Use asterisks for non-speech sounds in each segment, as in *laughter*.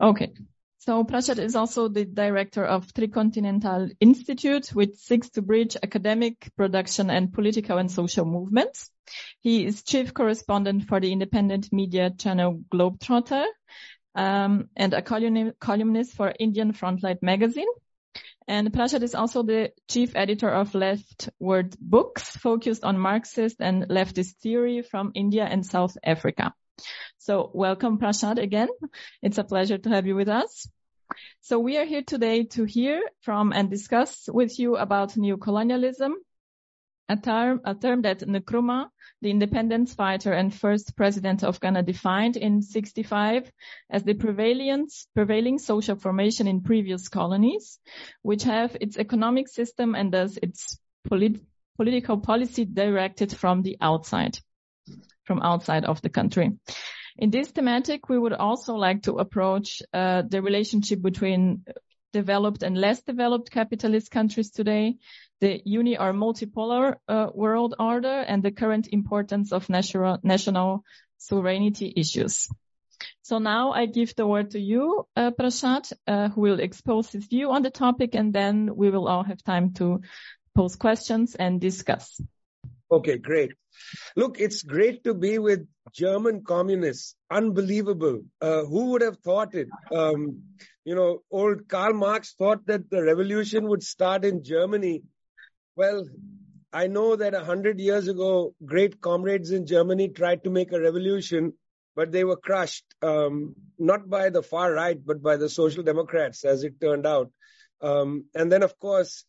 Okay. So Prashad is also the director of Tricontinental Institute, which seeks to bridge academic, production, and political and social movements. He is chief correspondent for the independent media channel Globetrotter, um, and a columnist for Indian Frontline magazine. And Prashad is also the chief editor of LeftWord Books, focused on Marxist and leftist theory from India and South Africa. So welcome, Prashad, again. It's a pleasure to have you with us. So we are here today to hear from and discuss with you about neocolonialism, a term, a term that Nkrumah, the independence fighter and first president of Ghana, defined in 65 as the prevailing social formation in previous colonies, which have its economic system and thus its polit- political policy directed from the outside, from outside of the country. In this thematic, we would also like to approach uh, the relationship between developed and less developed capitalist countries today, the uni or multipolar uh, world order, and the current importance of national, national sovereignty issues. So now I give the word to you, uh, Prashad, uh, who will expose his view on the topic, and then we will all have time to pose questions and discuss. Okay, great. Look, it's great to be with German communists. Unbelievable. Uh, who would have thought it? Um, you know, old Karl Marx thought that the revolution would start in Germany. Well, I know that a hundred years ago, great comrades in Germany tried to make a revolution, but they were crushed, um, not by the far right, but by the social democrats, as it turned out. Um, and then, of course,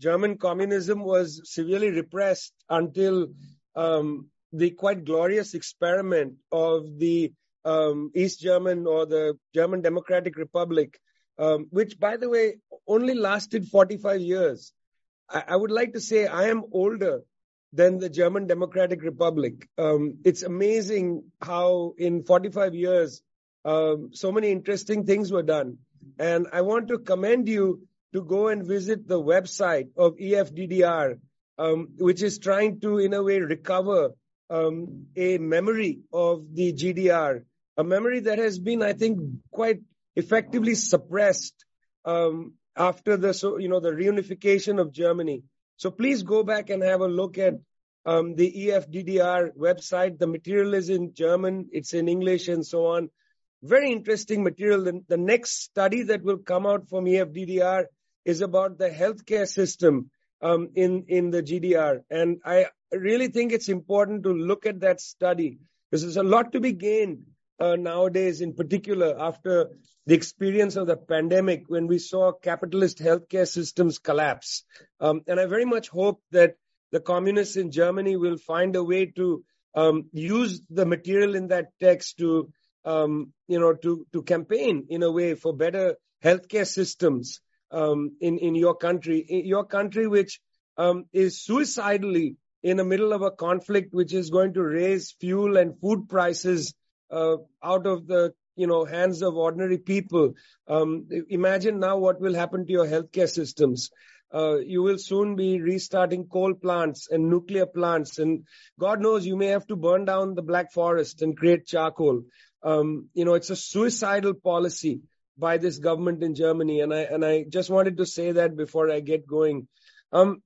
German communism was severely repressed until um, the quite glorious experiment of the um, East German or the German Democratic Republic, um, which, by the way, only lasted 45 years. I, I, would like to say I am older than the German Democratic Republic. Um, it's amazing how in 45 years, um, so many interesting things were done. And I want to commend you to go and visit the website of EFDDR, um, which is trying to, in a way, recover um, a memory of the GDR, a memory that has been, I think, quite effectively suppressed um, after the, so, you know, the reunification of Germany. So please go back and have a look at um, the EFDDR website. The material is in German, it's in English, and so on. Very interesting material. The, the next study that will come out from EFDDR is about the healthcare system um, in in the GDR, and I really think it's important to look at that study. Because there's a lot to be gained uh, nowadays, in particular after the experience of the pandemic when we saw capitalist healthcare systems collapse. Um, and I very much hope that the communists in Germany will find a way to um, use the material in that text to, um, you know, to to campaign in a way for better healthcare systems um, in in your country, in your country which um, is suicidally in the middle of a conflict which is going to raise fuel and food prices uh, out of the you know hands of ordinary people. Um, imagine now what will happen to your healthcare systems. Uh, you will soon be restarting coal plants and nuclear plants, and God knows you may have to burn down the black forest and create charcoal. Um, you know, it's a suicidal policy by this government in Germany. And I, and I just wanted to say that before I get going. Um,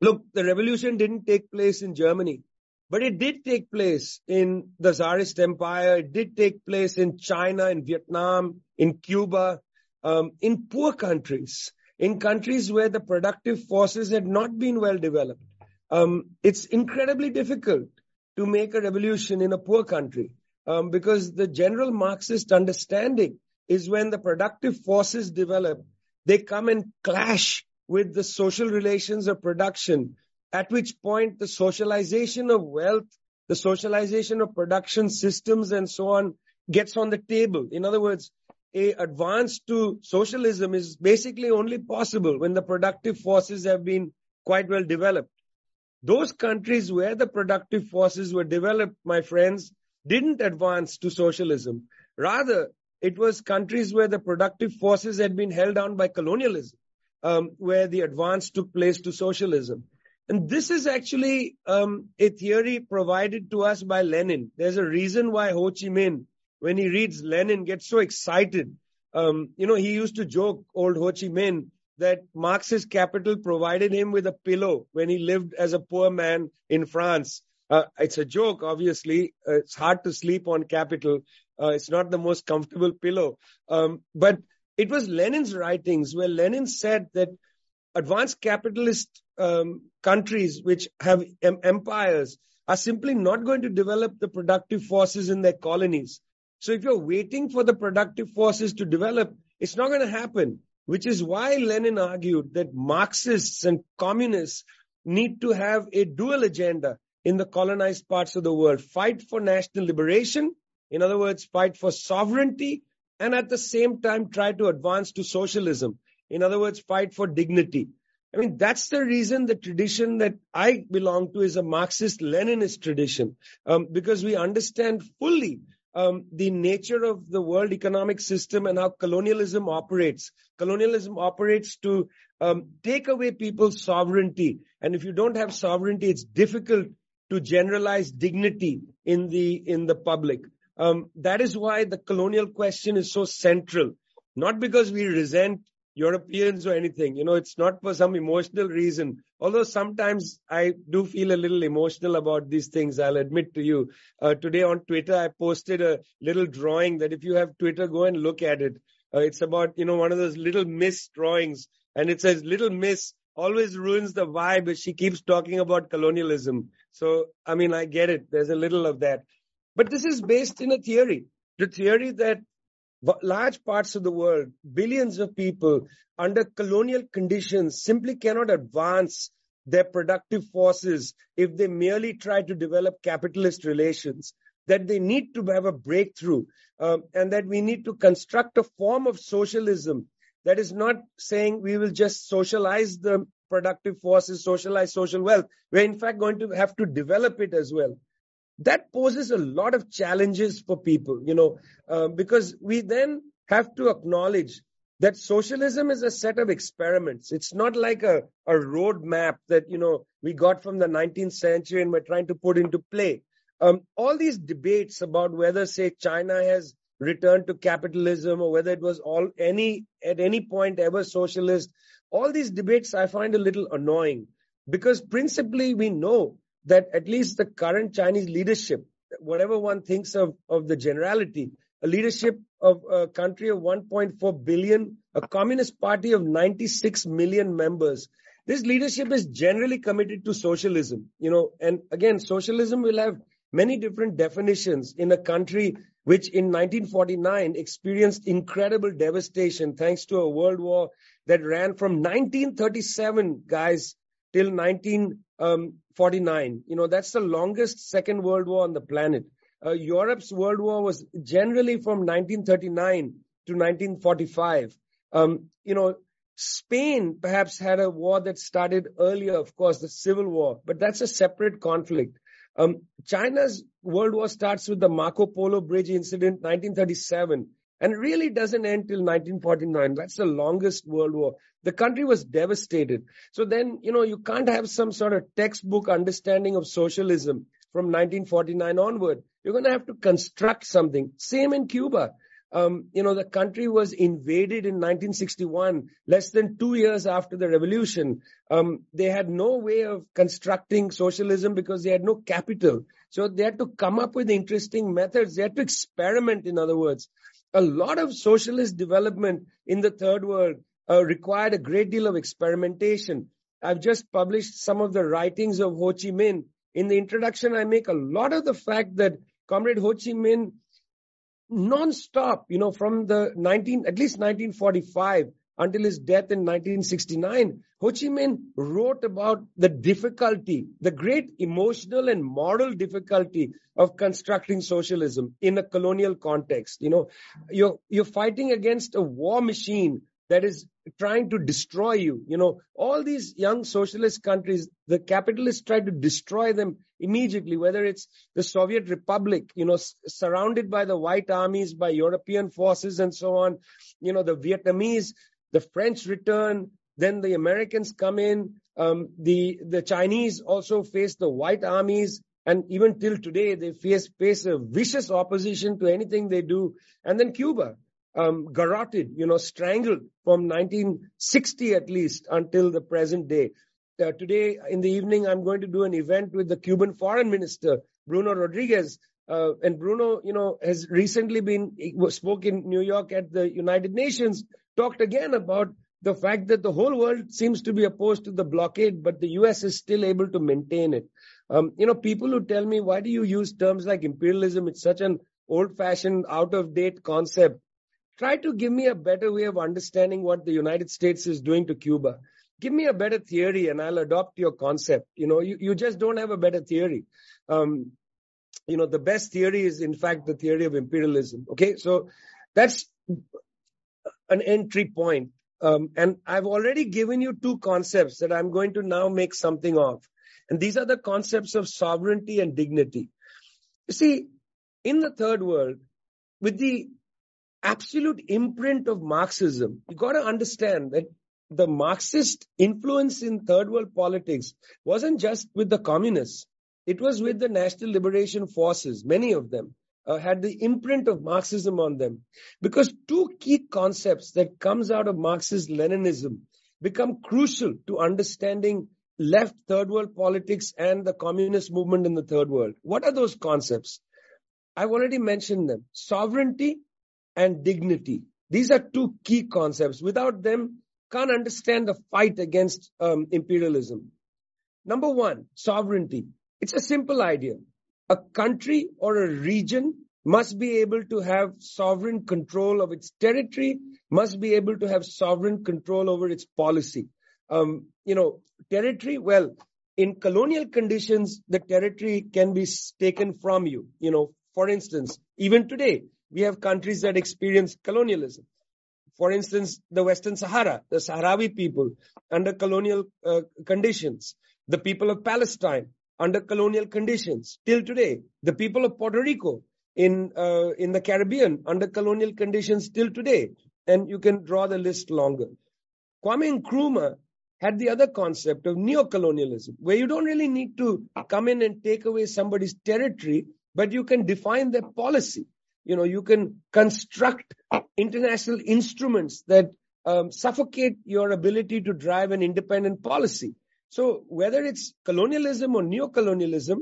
look, the revolution didn't take place in Germany, but it did take place in the Tsarist Empire. It did take place in China, in Vietnam, in Cuba, um, in poor countries, in countries where the productive forces had not been well developed. Um, it's incredibly difficult to make a revolution in a poor country um, because the general Marxist understanding is when the productive forces develop, they come and clash with the social relations of production, at which point the socialization of wealth, the socialization of production systems and so on gets on the table. In other words, a advance to socialism is basically only possible when the productive forces have been quite well developed. Those countries where the productive forces were developed, my friends, didn't advance to socialism. Rather, it was countries where the productive forces had been held down by colonialism, um, where the advance took place to socialism. And this is actually um, a theory provided to us by Lenin. There's a reason why Ho Chi Minh, when he reads Lenin, gets so excited Um, you know, he used to joke, old Ho Chi Minh, that Marxist capital provided him with a pillow when he lived as a poor man in France. Uh, it's a joke, obviously. Uh, it's hard to sleep on capital. Uh, it's not the most comfortable pillow. Um, but it was Lenin's writings where Lenin said that advanced capitalist um, countries which have em- empires are simply not going to develop the productive forces in their colonies. So if you're waiting for the productive forces to develop, it's not going to happen, which is why Lenin argued that Marxists and communists need to have a dual agenda in the colonized parts of the world. Fight for national liberation. In other words, fight for sovereignty and at the same time try to advance to socialism. In other words, fight for dignity. I mean, that's the reason the tradition that I belong to is a Marxist Leninist tradition, um, because we understand fully um, the nature of the world economic system and how colonialism operates. Colonialism operates to um, take away people's sovereignty. And if you don't have sovereignty, it's difficult to generalize dignity in the, in the public. Um, that is why the colonial question is so central. Not because we resent Europeans or anything. You know, it's not for some emotional reason. Although sometimes I do feel a little emotional about these things, I'll admit to you. Uh, today on Twitter, I posted a little drawing that if you have Twitter, go and look at it. Uh, it's about, you know, one of those little miss drawings and it says little miss always ruins the vibe she keeps talking about colonialism. So, I mean, I get it. There's a little of that. But this is based in a theory. The theory that large parts of the world, billions of people under colonial conditions simply cannot advance their productive forces if they merely try to develop capitalist relations, that they need to have a breakthrough, um, and that we need to construct a form of socialism that is not saying we will just socialize the productive forces, socialize social wealth. We're in fact going to have to develop it as well that poses a lot of challenges for people, you know, uh, because we then have to acknowledge that socialism is a set of experiments. It's not like a, a roadmap that, you know, we got from the 19th century and we're trying to put into play. Um, all these debates about whether, say, China has returned to capitalism or whether it was all any at any point ever socialist, all these debates I find a little annoying because principally we know that at least the current Chinese leadership, whatever one thinks of, of the generality, a leadership of a country of 1.4 billion, a communist party of 96 million members. This leadership is generally committed to socialism, you know, and again, socialism will have many different definitions in a country which in 1949 experienced incredible devastation thanks to a world war that ran from 1937, guys, till 1949. Um, you know, that's the longest Second World War on the planet. Uh, Europe's World War was generally from 1939 to 1945. Um, you know, Spain perhaps had a war that started earlier, of course, the Civil War, but that's a separate conflict. Um, China's World War starts with the Marco Polo Bridge incident, 1937 and it really doesn't end till 1949. That's the longest world war. The country was devastated. So then, you know, you can't have some sort of textbook understanding of socialism from 1949 onward. You're going to have to construct something. Same in Cuba. Um, you know, the country was invaded in 1961, less than two years after the revolution. Um, they had no way of constructing socialism because they had no capital. So they had to come up with interesting methods. They had to experiment, in other words a lot of socialist development in the third world uh, required a great deal of experimentation. I've just published some of the writings of Ho Chi Minh. In the introduction, I make a lot of the fact that Comrade Ho Chi Minh non-stop, you know, from the 19, at least 1945 until his death in 1969, Ho Chi Minh wrote about the difficulty, the great emotional and moral difficulty of constructing socialism in a colonial context. You know, you're, you're fighting against a war machine that is trying to destroy you. You know, all these young socialist countries, the capitalists try to destroy them immediately, whether it's the Soviet Republic, you know, s- surrounded by the white armies, by European forces and so on. You know, the Vietnamese the French return, then the Americans come in, um, the the Chinese also face the white armies, and even till today they face face a vicious opposition to anything they do. And then Cuba, um, garroted, you know, strangled from 1960 at least until the present day. Uh, today in the evening, I'm going to do an event with the Cuban foreign minister, Bruno Rodriguez. Uh, and Bruno, you know, has recently been, spoke in New York at the United Nations, talked again about the fact that the whole world seems to be opposed to the blockade, but the US is still able to maintain it. Um, you know, people who tell me, why do you use terms like imperialism? It's such an old fashioned, out of date concept. Try to give me a better way of understanding what the United States is doing to Cuba. Give me a better theory and I'll adopt your concept. You know, you, you just don't have a better theory. Um, you know, the best theory is in fact the theory of imperialism. Okay. So that's an entry point. Um, and I've already given you two concepts that I'm going to now make something of. And these are the concepts of sovereignty and dignity. You see, in the third world, with the absolute imprint of Marxism, you've got to understand that the Marxist influence in third world politics wasn't just with the communists. It was with the national liberation forces, many of them. Uh, had the imprint of Marxism on them. Because two key concepts that comes out of Marxist Leninism become crucial to understanding left third world politics and the communist movement in the third world. What are those concepts? I've already mentioned them. Sovereignty and dignity. These are two key concepts. Without them, can't understand the fight against um, imperialism. Number one, sovereignty. It's a simple idea. A country or a region must be able to have sovereign control of its territory, must be able to have sovereign control over its policy. Um, you know, territory, well, in colonial conditions, the territory can be taken from you. You know, for instance, even today, we have countries that experience colonialism. For instance, the Western Sahara, the Sahrawi people under colonial uh, conditions, the people of Palestine under colonial conditions till today, the people of Puerto Rico in uh, in the Caribbean under colonial conditions till today, and you can draw the list longer. Kwame Nkrumah had the other concept of neocolonialism, where you don't really need to come in and take away somebody's territory, but you can define their policy. You know, you can construct international instruments that um, suffocate your ability to drive an independent policy. So whether it's colonialism or neocolonialism,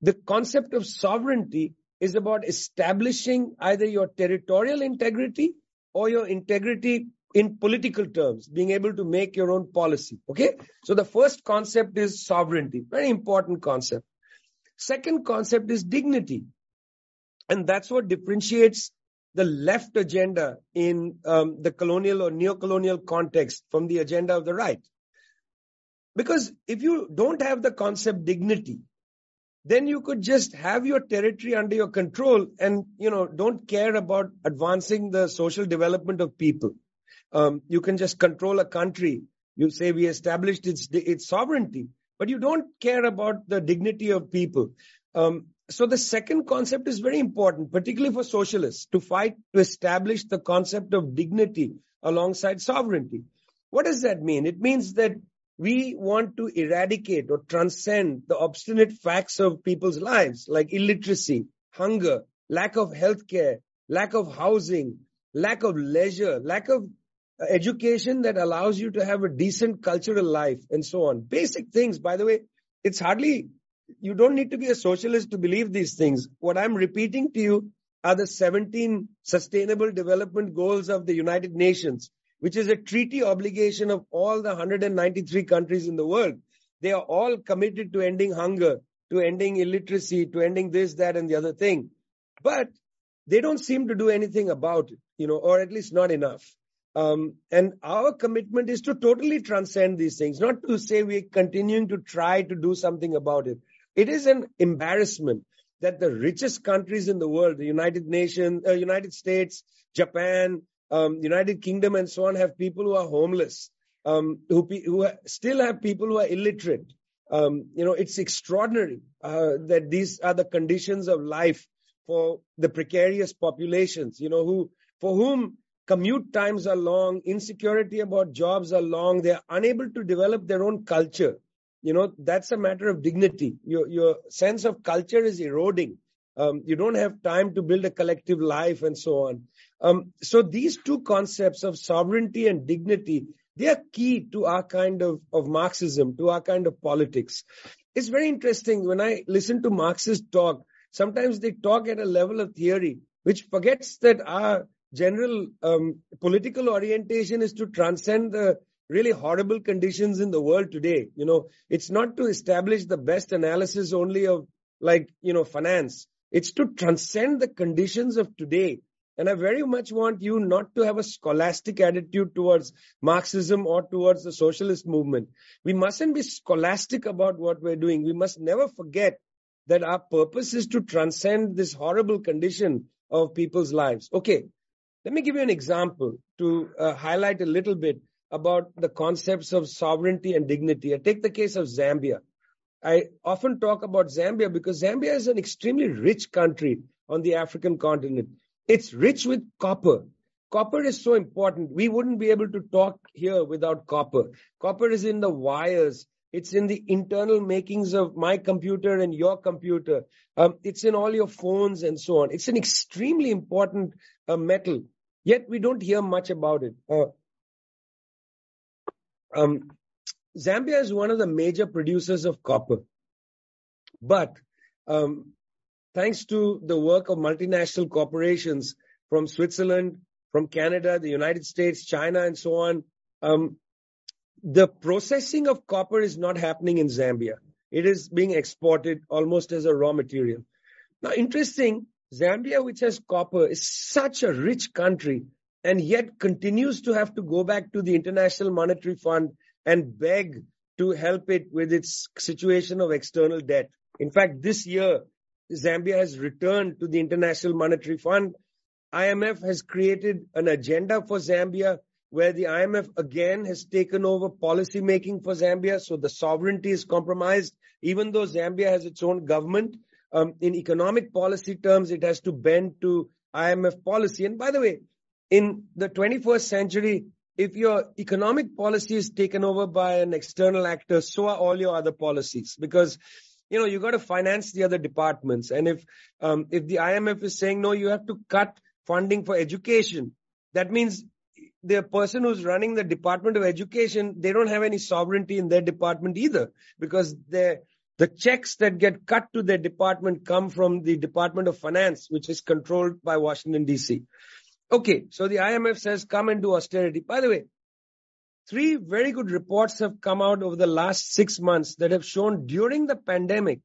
the concept of sovereignty is about establishing either your territorial integrity or your integrity in political terms, being able to make your own policy. Okay. So the first concept is sovereignty. Very important concept. Second concept is dignity. And that's what differentiates the left agenda in um, the colonial or neo-colonial context from the agenda of the right. Because if you don't have the concept dignity, then you could just have your territory under your control and, you know, don't care about advancing the social development of people. Um, you can just control a country. You say we established its, its sovereignty, but you don't care about the dignity of people. Um, so the second concept is very important, particularly for socialists, to fight to establish the concept of dignity alongside sovereignty. What does that mean? It means that we want to eradicate or transcend the obstinate facts of people's lives, like illiteracy, hunger, lack of health care, lack of housing, lack of leisure, lack of uh, education that allows you to have a decent cultural life and so on. Basic things, by the way, it's hardly you don't need to be a socialist to believe these things. What I'm repeating to you are the 17 sustainable development goals of the United Nations, which is a treaty obligation of all the 193 countries in the world. They are all committed to ending hunger, to ending illiteracy, to ending this, that, and the other thing. But they don't seem to do anything about it, you know, or at least not enough. Um, and our commitment is to totally transcend these things, not to say we're continuing to try to do something about it. It is an embarrassment that the richest countries in the world, the United Nations, uh, United States, Japan, um, United Kingdom, and so on, have people who are homeless, um, who who still have people who are illiterate. Um, you know, it's extraordinary uh, that these are the conditions of life for the precarious populations. You know, who for whom commute times are long, insecurity about jobs are long, they are unable to develop their own culture you know, that's a matter of dignity. Your, your sense of culture is eroding. Um, you don't have time to build a collective life and so on. Um, so these two concepts of sovereignty and dignity, they are key to our kind of, of Marxism, to our kind of politics. It's very interesting when I listen to Marxists talk, sometimes they talk at a level of theory, which forgets that our general um, political orientation is to transcend the really horrible conditions in the world today. You know, it's not to establish the best analysis only of like, you know, finance. It's to transcend the conditions of today. And I very much want you not to have a scholastic attitude towards Marxism or towards the socialist movement. We mustn't be scholastic about what we're doing. We must never forget that our purpose is to transcend this horrible condition of people's lives. Okay. Let me give you an example to uh, highlight a little bit about the concepts of sovereignty and dignity. I take the case of Zambia. I often talk about Zambia because Zambia is an extremely rich country on the African continent. It's rich with copper. Copper is so important. We wouldn't be able to talk here without copper. Copper is in the wires. It's in the internal makings of my computer and your computer. Um, it's in all your phones and so on. It's an extremely important uh, metal. Yet we don't hear much about it. Uh, um, Zambia is one of the major producers of copper. But um, thanks to the work of multinational corporations from Switzerland, from Canada, the United States, China, and so on, um, the processing of copper is not happening in Zambia. It is being exported almost as a raw material. Now, interesting, Zambia, which has copper, is such a rich country and yet continues to have to go back to the International Monetary Fund and beg to help it with its situation of external debt. In fact, this year, Zambia has returned to the International Monetary Fund. IMF has created an agenda for Zambia where the IMF again has taken over policy making for Zambia. So the sovereignty is compromised. Even though Zambia has its own government, um, in economic policy terms, it has to bend to IMF policy. And by the way, in the 21st century, if your economic policy is taken over by an external actor, so are all your other policies because you know you got to finance the other departments. And if um, if the IMF is saying no, you have to cut funding for education, that means the person who's running the Department of Education, they don't have any sovereignty in their department either because the the checks that get cut to their department come from the Department of Finance, which is controlled by Washington DC. Okay, so the IMF says come and do austerity. By the way, three very good reports have come out over the last six months that have shown during the pandemic,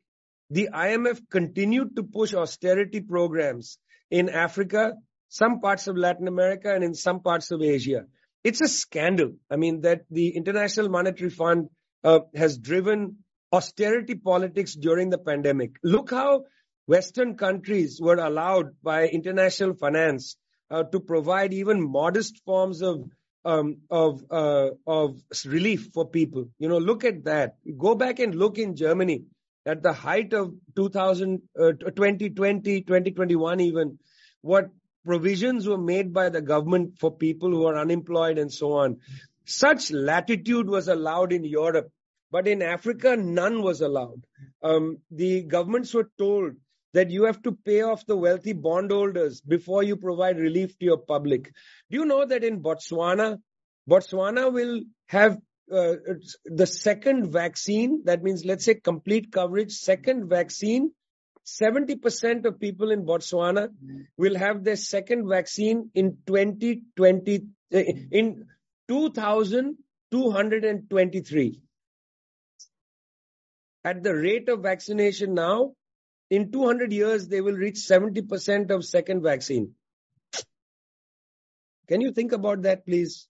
the IMF continued to push austerity programs in Africa, some parts of Latin America, and in some parts of Asia. It's a scandal. I mean, that the International Monetary Fund uh, has driven austerity politics during the pandemic. Look how Western countries were allowed by international finance uh, to provide even modest forms of um, of uh, of relief for people. You know, look at that. Go back and look in Germany at the height of 2000, uh, 2020, 2021 even, what provisions were made by the government for people who are unemployed and so on. Such latitude was allowed in Europe, but in Africa, none was allowed. Um, the governments were told that you have to pay off the wealthy bondholders before you provide relief to your public. Do you know that in Botswana, Botswana will have uh, the second vaccine, that means let's say complete coverage, second vaccine, 70% of people in Botswana will have their second vaccine in 2020, uh, in 2223. At the rate of vaccination now, in 200 years, they will reach 70% of second vaccine. Can you think about that, please?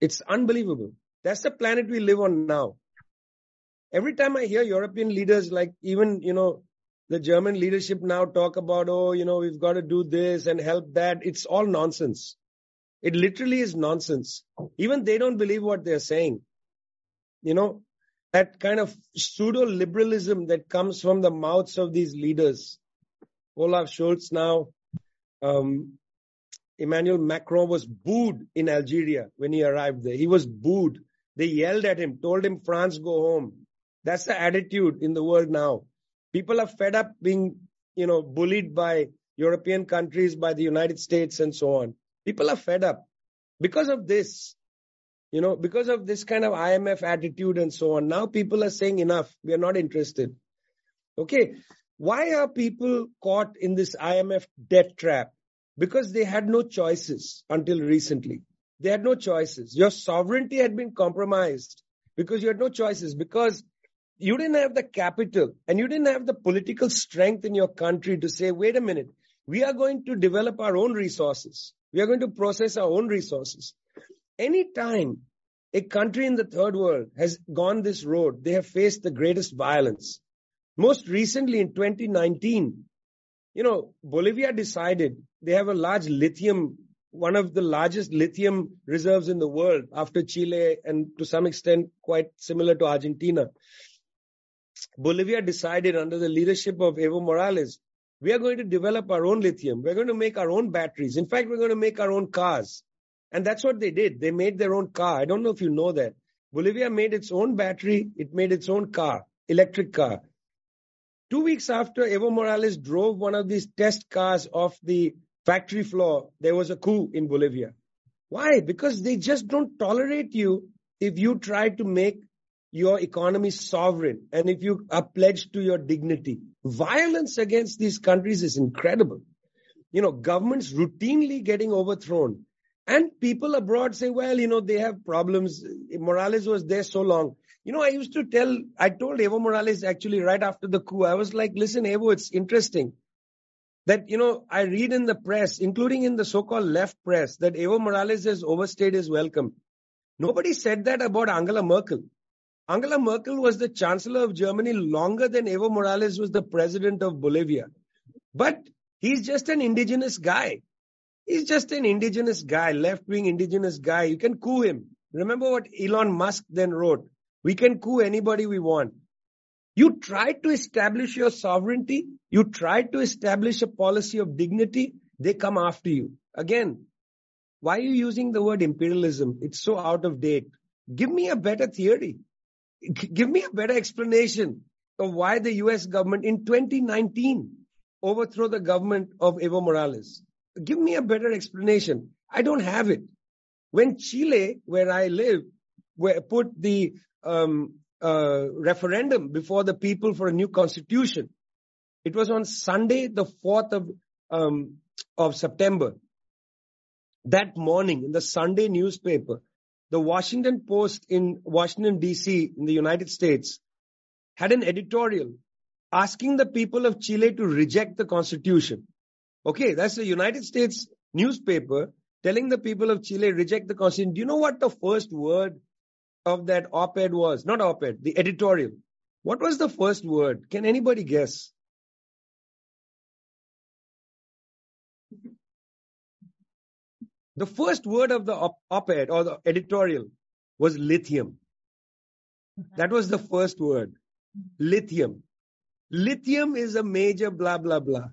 It's unbelievable. That's the planet we live on now. Every time I hear European leaders, like even, you know, the German leadership now talk about, oh, you know, we've got to do this and help that. It's all nonsense. It literally is nonsense. Even they don't believe what they're saying. You know, that kind of pseudo liberalism that comes from the mouths of these leaders. Olaf Scholz now, um, Emmanuel Macron was booed in Algeria when he arrived there. He was booed. They yelled at him, told him, France, go home. That's the attitude in the world now. People are fed up being you know, bullied by European countries, by the United States and so on. People are fed up because of this. You know, because of this kind of IMF attitude and so on. Now people are saying enough. We are not interested. Okay. Why are people caught in this IMF debt trap? Because they had no choices until recently. They had no choices. Your sovereignty had been compromised because you had no choices because you didn't have the capital and you didn't have the political strength in your country to say, wait a minute, we are going to develop our own resources. We are going to process our own resources. Anytime a country in the third world has gone this road, they have faced the greatest violence. Most recently in 2019, you know, Bolivia decided they have a large lithium, one of the largest lithium reserves in the world after Chile and to some extent quite similar to Argentina. Bolivia decided under the leadership of Evo Morales, we are going to develop our own lithium. We're going to make our own batteries. In fact, we're going to make our own cars. And that's what they did. They made their own car. I don't know if you know that. Bolivia made its own battery. It made its own car, electric car. Two weeks after Evo Morales drove one of these test cars off the factory floor, there was a coup in Bolivia. Why? Because they just don't tolerate you if you try to make your economy sovereign and if you are pledged to your dignity. Violence against these countries is incredible. You know, governments routinely getting overthrown. And people abroad say, well, you know, they have problems. Morales was there so long. You know, I used to tell, I told Evo Morales actually right after the coup, I was like, listen, Evo, it's interesting that, you know, I read in the press, including in the so-called left press, that Evo Morales has overstayed his welcome. Nobody said that about Angela Merkel. Angela Merkel was the chancellor of Germany longer than Evo Morales was the president of Bolivia. But he's just an indigenous guy. He's just an indigenous guy, left-wing indigenous guy. You can coup him. Remember what Elon Musk then wrote. We can coup anybody we want. You try to establish your sovereignty. You try to establish a policy of dignity. They come after you. Again, why are you using the word imperialism? It's so out of date. Give me a better theory. Give me a better explanation of why the US government in 2019 overthrew the government of Evo Morales. Give me a better explanation. I don't have it. When Chile, where I live, put the um, uh, referendum before the people for a new constitution. It was on Sunday, the 4th of, um, of September. That morning in the Sunday newspaper, the Washington Post in Washington DC in the United States had an editorial asking the people of Chile to reject the constitution. Okay, that's the United States newspaper telling the people of Chile reject the constitution. Do you know what the first word of that op-ed was? Not op-ed, the editorial. What was the first word? Can anybody guess? The first word of the op-ed or the editorial was lithium. That was the first word. Lithium. Lithium is a major blah, blah, blah.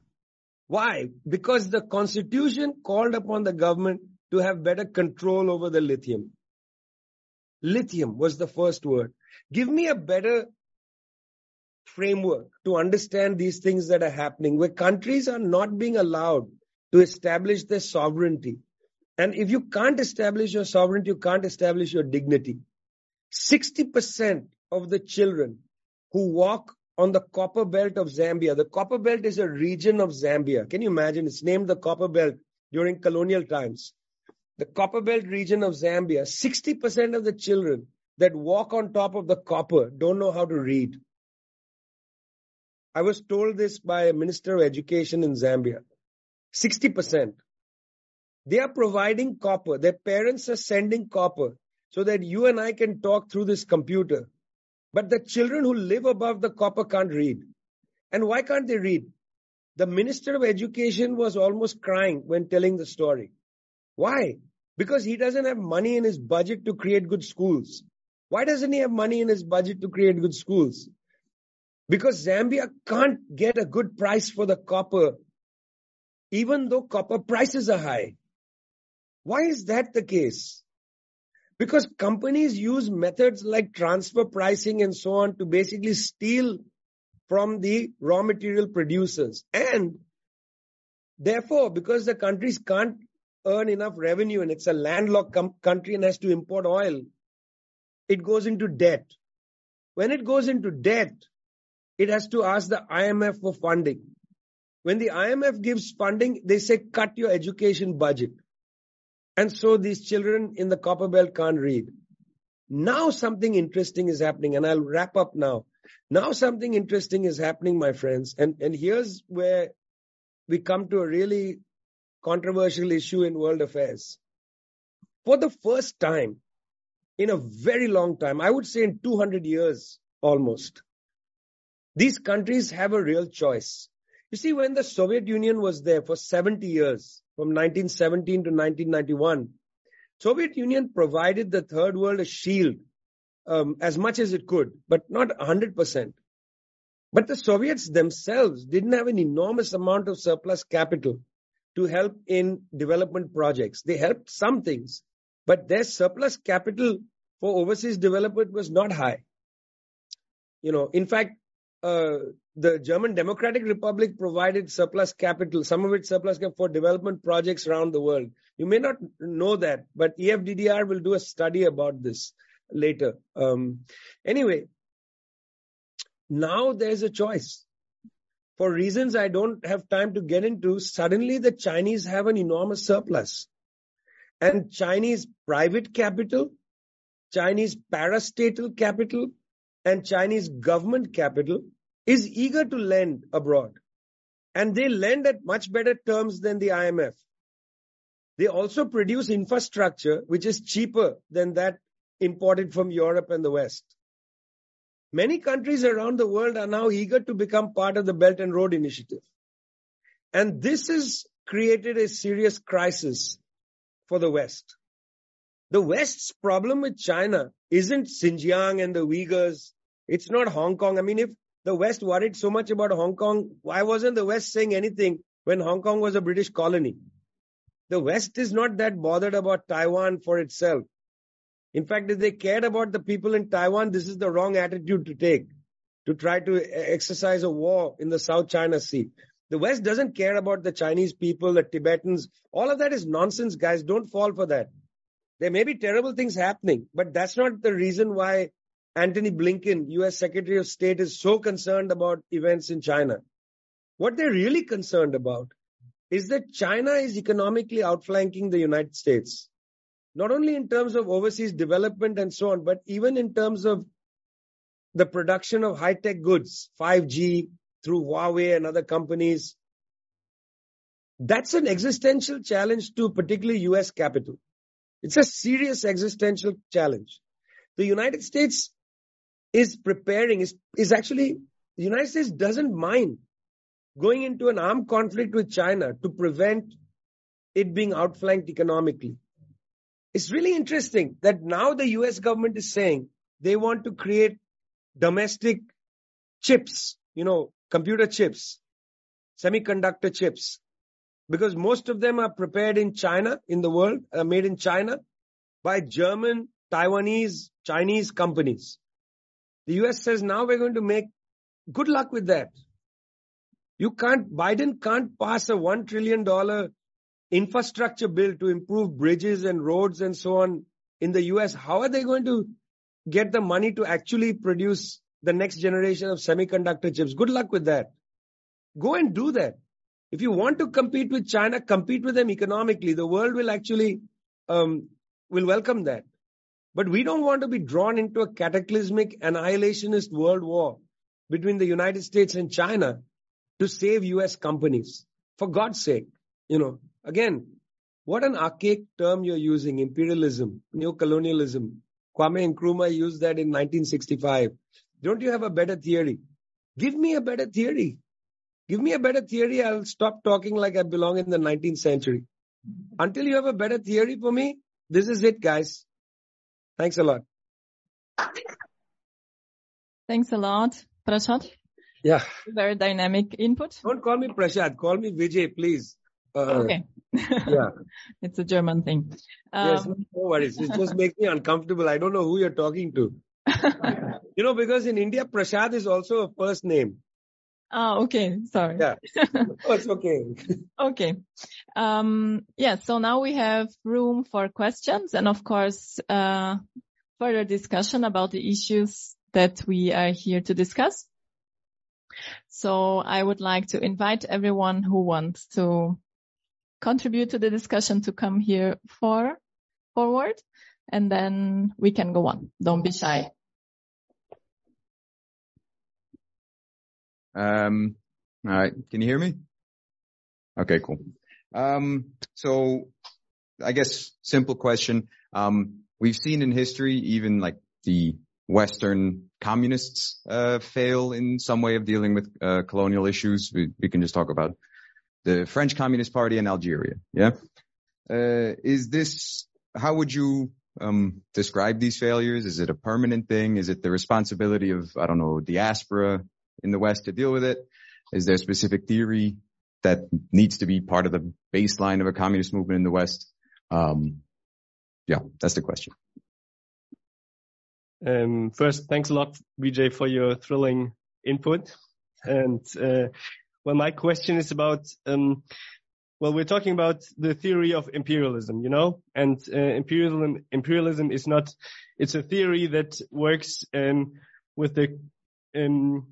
Why? Because the constitution called upon the government to have better control over the lithium. Lithium was the first word. Give me a better framework to understand these things that are happening where countries are not being allowed to establish their sovereignty. And if you can't establish your sovereignty, you can't establish your dignity. 60% of the children who walk on the copper belt of Zambia, the copper belt is a region of Zambia. Can you imagine? It's named the copper belt during colonial times the copper belt region of Zambia, 60% of the children that walk on top of the copper don't know how to read. I was told this by a minister of education in Zambia. 60%. They are providing copper. Their parents are sending copper so that you and I can talk through this computer. But the children who live above the copper can't read. And why can't they read? The minister of education was almost crying when telling the story. Why? Because he doesn't have money in his budget to create good schools. Why doesn't he have money in his budget to create good schools? Because Zambia can't get a good price for the copper, even though copper prices are high. Why is that the case? Because companies use methods like transfer pricing and so on to basically steal from the raw material producers. And therefore, because the countries can't earn enough revenue and it's a landlocked com- country and has to import oil, it goes into debt. When it goes into debt, it has to ask the IMF for funding. When the IMF gives funding, they say cut your education budget. And so these children in the copper belt can't read. Now something interesting is happening and I'll wrap up now. Now something interesting is happening, my friends. And, and here's where we come to a really controversial issue in world affairs. For the first time in a very long time, I would say in 200 years almost, these countries have a real choice. You see, when the Soviet Union was there for 70 years, from 1917 to 1991, Soviet Union provided the third world a shield um, as much as it could, but not 100%. But the Soviets themselves didn't have an enormous amount of surplus capital to help in development projects. They helped some things, but their surplus capital for overseas development was not high. You know, in fact, uh, the German Democratic Republic provided surplus capital, some of its surplus capital for development projects around the world. You may not know that, but EFDDR will do a study about this later. Um, anyway, now there's a choice for reasons I don't have time to get into, suddenly the Chinese have an enormous surplus. And Chinese private capital, Chinese parastatal capital, and Chinese government capital is eager to lend abroad. And they lend at much better terms than the IMF. They also produce infrastructure which is cheaper than that imported from Europe and the West. Many countries around the world are now eager to become part of the Belt and Road Initiative. And this has created a serious crisis for the West. The West's problem with China isn't Xinjiang and the Uyghurs. It's not Hong Kong. I mean, if the West worried so much about Hong Kong, why wasn't the West saying anything when Hong Kong was a British colony? The West is not that bothered about Taiwan for itself. In fact, if they cared about the people in Taiwan, this is the wrong attitude to take to try to exercise a war in the South China Sea. The West doesn't care about the Chinese people, the Tibetans. All of that is nonsense, guys. Don't fall for that. There may be terrible things happening, but that's not the reason why Antony Blinken, US Secretary of State, is so concerned about events in China. What they're really concerned about is that China is economically outflanking the United States not only in terms of overseas development and so on, but even in terms of the production of high tech goods, 5G through Huawei and other companies. That's an existential challenge to particularly US capital. It's a serious existential challenge. The United States is preparing, is, is actually, the United States doesn't mind going into an armed conflict with China to prevent it being outflanked economically. It's really interesting that now the US government is saying they want to create domestic chips, you know, computer chips, semiconductor chips, because most of them are prepared in China, in the world, are made in China by German, Taiwanese, Chinese companies. The US says now we're going to make good luck with that. You can't, Biden can't pass a $1 trillion infrastructure bill to improve bridges and roads and so on in the US, how are they going to get the money to actually produce the next generation of semiconductor chips? Good luck with that. Go and do that. If you want to compete with China, compete with them economically. The world will actually um, will welcome that. But we don't want to be drawn into a cataclysmic annihilationist world war between the United States and China to save US companies. For God's sake, you know, Again, what an archaic term you're using, imperialism, neo-colonialism. Kwame Nkrumah used that in 1965. Don't you have a better theory? Give me a better theory. Give me a better theory. I'll stop talking like I belong in the 19th century. Until you have a better theory for me, this is it, guys. Thanks a lot. Thanks a lot, Prashad. Yeah. Very dynamic input. Don't call me Prashad. Call me Vijay, please. Uh, okay. yeah. *laughs* It's a German thing. Um, yes, no worries. It just makes me uncomfortable. I don't know who you're talking to. *laughs* you know, because in India, Prashad is also a first name. Ah, okay. Sorry. Yeah. *laughs* oh, it's okay. okay. Um, yeah. So now we have room for questions and of course, uh, further discussion about the issues that we are here to discuss. So I would like to invite everyone who wants to contribute to the discussion to come here for forward and then we can go on. Don't be shy. Um, all right. Can you hear me? Okay, cool. Um, so I guess simple question. Um, we've seen in history, even like the Western communists, uh, fail in some way of dealing with, uh, colonial issues. We, we can just talk about the French Communist Party in Algeria. Yeah. Uh, is this, how would you, um, describe these failures? Is it a permanent thing? Is it the responsibility of, I don't know, diaspora, in the West to deal with it? Is there a specific theory that needs to be part of the baseline of a communist movement in the West? Um, yeah, that's the question. Um, first, thanks a lot, Vijay, for your thrilling input. And uh, well, my question is about um, well, we're talking about the theory of imperialism, you know, and uh, imperialism imperialism is not it's a theory that works um, with the um,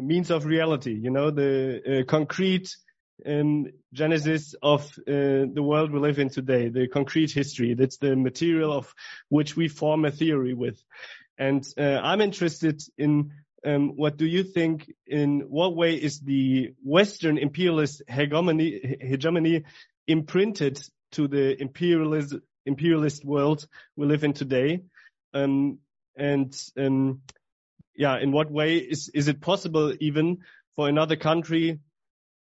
means of reality, you know, the uh, concrete um, genesis of uh, the world we live in today, the concrete history. That's the material of which we form a theory with. And uh, I'm interested in um, what do you think? In what way is the Western imperialist hegemony, hegemony imprinted to the imperialist imperialist world we live in today? Um, and um, yeah, in what way is, is it possible even for another country,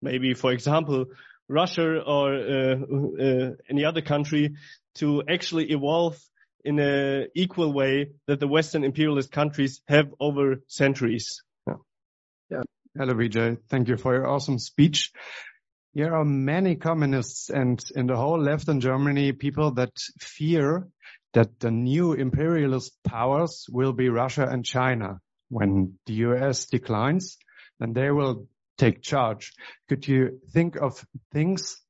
maybe for example, Russia or uh, uh, any other country to actually evolve in an equal way that the Western imperialist countries have over centuries. Yeah. yeah. Hello, Vijay. Thank you for your awesome speech. There are many communists and in the whole left in Germany, people that fear that the new imperialist powers will be Russia and China when the US declines, then they will take charge. Could you think of things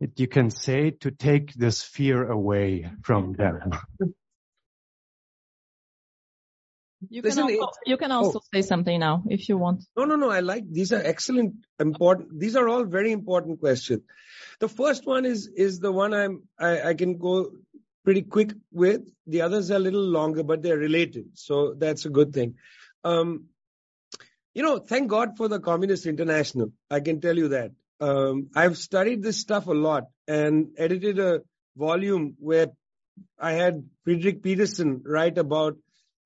that you can say to take this fear away from them? You can, also, you can also oh. say something now if you want. No, no, no. I like these are excellent, important. These are all very important questions. The first one is is the one I'm I, I can go pretty quick with. The others are a little longer, but they're related, so that's a good thing. Um, you know, thank God for the Communist International. I can tell you that. Um, I've studied this stuff a lot and edited a volume where I had Fredrik Petersson write about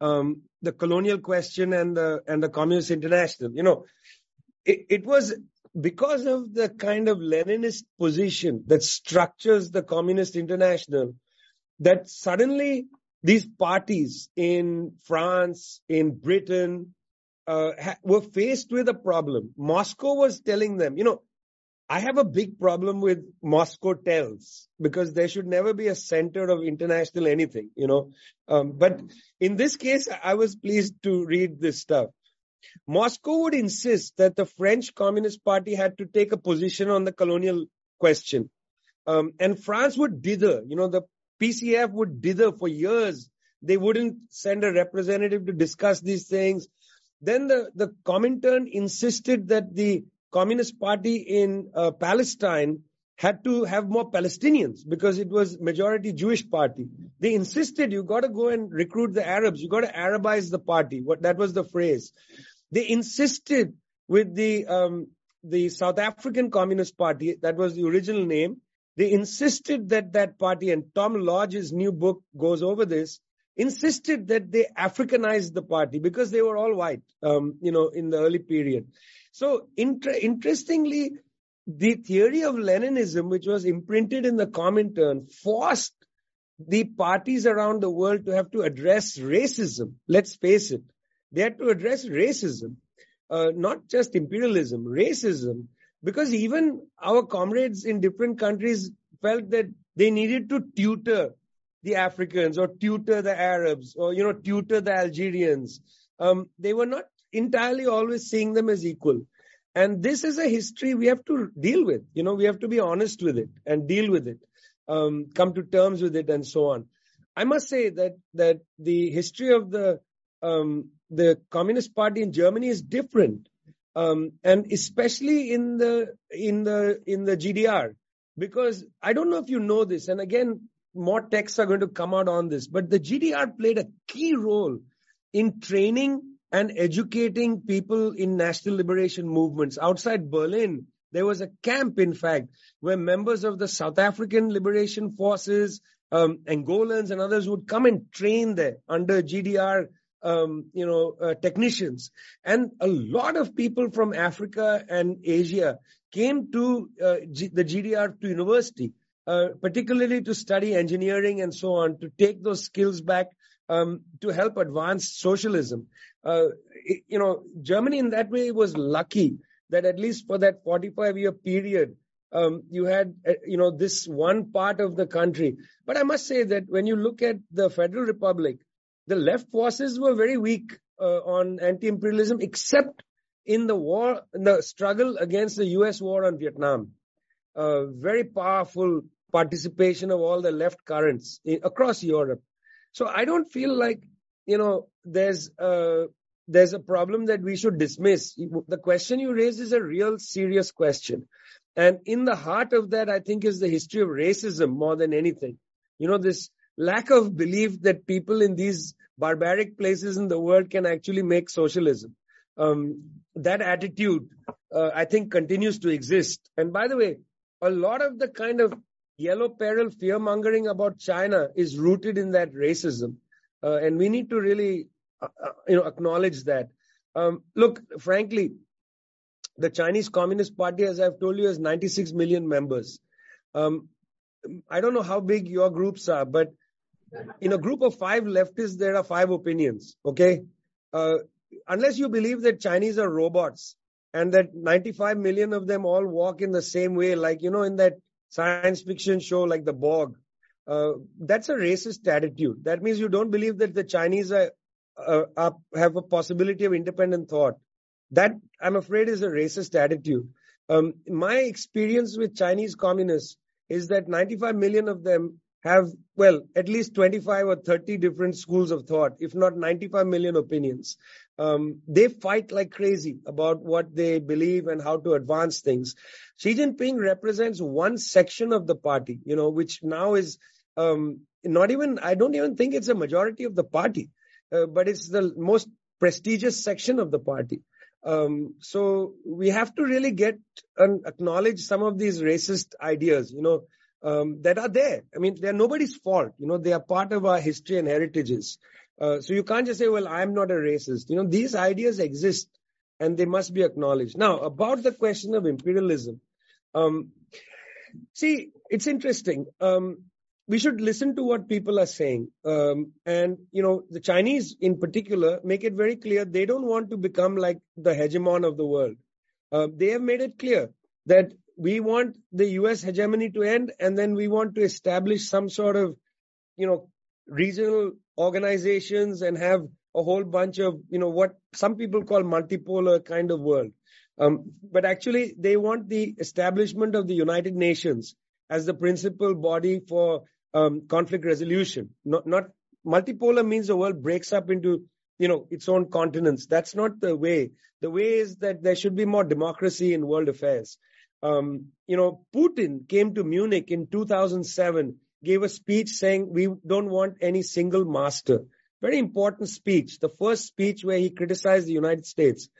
um, the colonial question and the and the Communist International. You know, it, it was because of the kind of Leninist position that structures the Communist International that suddenly these parties in France, in Britain, uh, ha- were faced with a problem. Moscow was telling them, you know, I have a big problem with Moscow tells because there should never be a center of international anything, you know. Um, but in this case, I was pleased to read this stuff. Moscow would insist that the French Communist Party had to take a position on the colonial question. Um, and France would dither, you know, the PCF would dither for years. They wouldn't send a representative to discuss these things. Then the, the Comintern insisted that the Communist Party in uh, Palestine had to have more Palestinians because it was majority Jewish party. They insisted you got to go and recruit the Arabs. You got to Arabize the party. What that was the phrase. They insisted with the um, the South African Communist Party. That was the original name. They insisted that that party, and Tom Lodge's new book goes over this, insisted that they Africanized the party because they were all white, um, you know, in the early period. So inter- interestingly, the theory of Leninism, which was imprinted in the Comintern, forced the parties around the world to have to address racism. Let's face it. They had to address racism, uh, not just imperialism, racism because even our comrades in different countries felt that they needed to tutor the Africans or tutor the Arabs or, you know, tutor the Algerians. Um, they were not entirely always seeing them as equal. And this is a history we have to deal with. You know, we have to be honest with it and deal with it, um, come to terms with it and so on. I must say that, that the history of the, um, the Communist Party in Germany is different. Um, and especially in the, in the, in the GDR, because I don't know if you know this, and again, more texts are going to come out on this, but the GDR played a key role in training and educating people in national liberation movements. Outside Berlin, there was a camp, in fact, where members of the South African Liberation Forces, um, Angolans and others would come and train there under GDR um, you know, uh, technicians. And a lot of people from Africa and Asia came to uh, G- the GDR to university, uh, particularly to study engineering and so on, to take those skills back um, to help advance socialism. Uh, it, you know, Germany in that way was lucky that at least for that 45 year period, um, you had, uh, you know, this one part of the country. But I must say that when you look at the Federal Republic, the left forces were very weak uh, on anti-imperialism, except in the war, in the struggle against the U.S. war on Vietnam. Uh, very powerful participation of all the left currents in, across Europe. So I don't feel like you know there's a, there's a problem that we should dismiss. The question you raise is a real serious question. And in the heart of that, I think is the history of racism more than anything. You know, this lack of belief that people in these barbaric places in the world can actually make socialism. Um, that attitude, uh, I think, continues to exist. And by the way, a lot of the kind of yellow peril fear mongering about China is rooted in that racism. Uh, and we need to really, uh, uh, you know, acknowledge that. Um, look, frankly, the Chinese Communist Party, as I've told you, has 96 million members. Um, I don't know how big your groups are, but in a group of five leftists, there are five opinions. Okay. Uh, unless you believe that Chinese are robots and that 95 million of them all walk in the same way, like, you know, in that science fiction show, like the Borg, uh, that's a racist attitude. That means you don't believe that the Chinese are, uh, are, have a possibility of independent thought. That, I'm afraid, is a racist attitude. Um, my experience with Chinese communists is that 95 million of them have, well, at least 25 or 30 different schools of thought, if not 95 million opinions. Um, they fight like crazy about what they believe and how to advance things. Xi Jinping represents one section of the party, you know, which now is um, not even, I don't even think it's a majority of the party, uh, but it's the most prestigious section of the party. Um, so we have to really get and acknowledge some of these racist ideas, you know, um, that are there. I mean, they're nobody's fault. You know, they are part of our history and heritages. Uh, so you can't just say, well, I'm not a racist. You know, these ideas exist and they must be acknowledged. Now, about the question of imperialism. Um, see, it's interesting. Um, we should listen to what people are saying. Um, and, you know, the Chinese in particular make it very clear they don't want to become like the hegemon of the world. Uh, they have made it clear that we want the US hegemony to end and then we want to establish some sort of, you know, regional organizations and have a whole bunch of, you know, what some people call multipolar kind of world. Um, but actually they want the establishment of the United Nations as the principal body for um, conflict resolution. Not, not multipolar means the world breaks up into, you know, its own continents. That's not the way. The way is that there should be more democracy in world affairs. Um, you know, Putin came to Munich in 2007, gave a speech saying we don't want any single master. Very important speech. The first speech where he criticized the United States.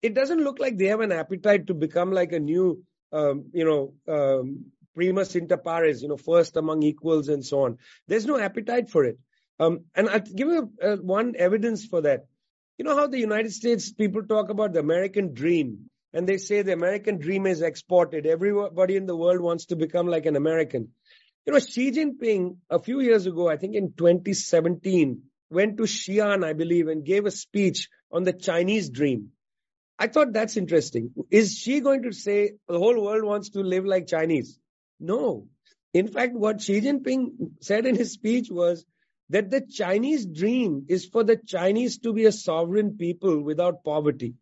It doesn't look like they have an appetite to become like a new, um, you know, um, primus inter pares, you know, first among equals and so on. There's no appetite for it. Um, and I'll give you uh, one evidence for that. You know how the United States people talk about the American dream and they say the American dream is exported. Everybody in the world wants to become like an American. You know, Xi Jinping a few years ago, I think in 2017, went to Xi'an, I believe, and gave a speech on the Chinese dream. I thought that's interesting. Is Xi going to say the whole world wants to live like Chinese? No. In fact, what Xi Jinping said in his speech was that the Chinese dream is for the Chinese to be a sovereign people without poverty.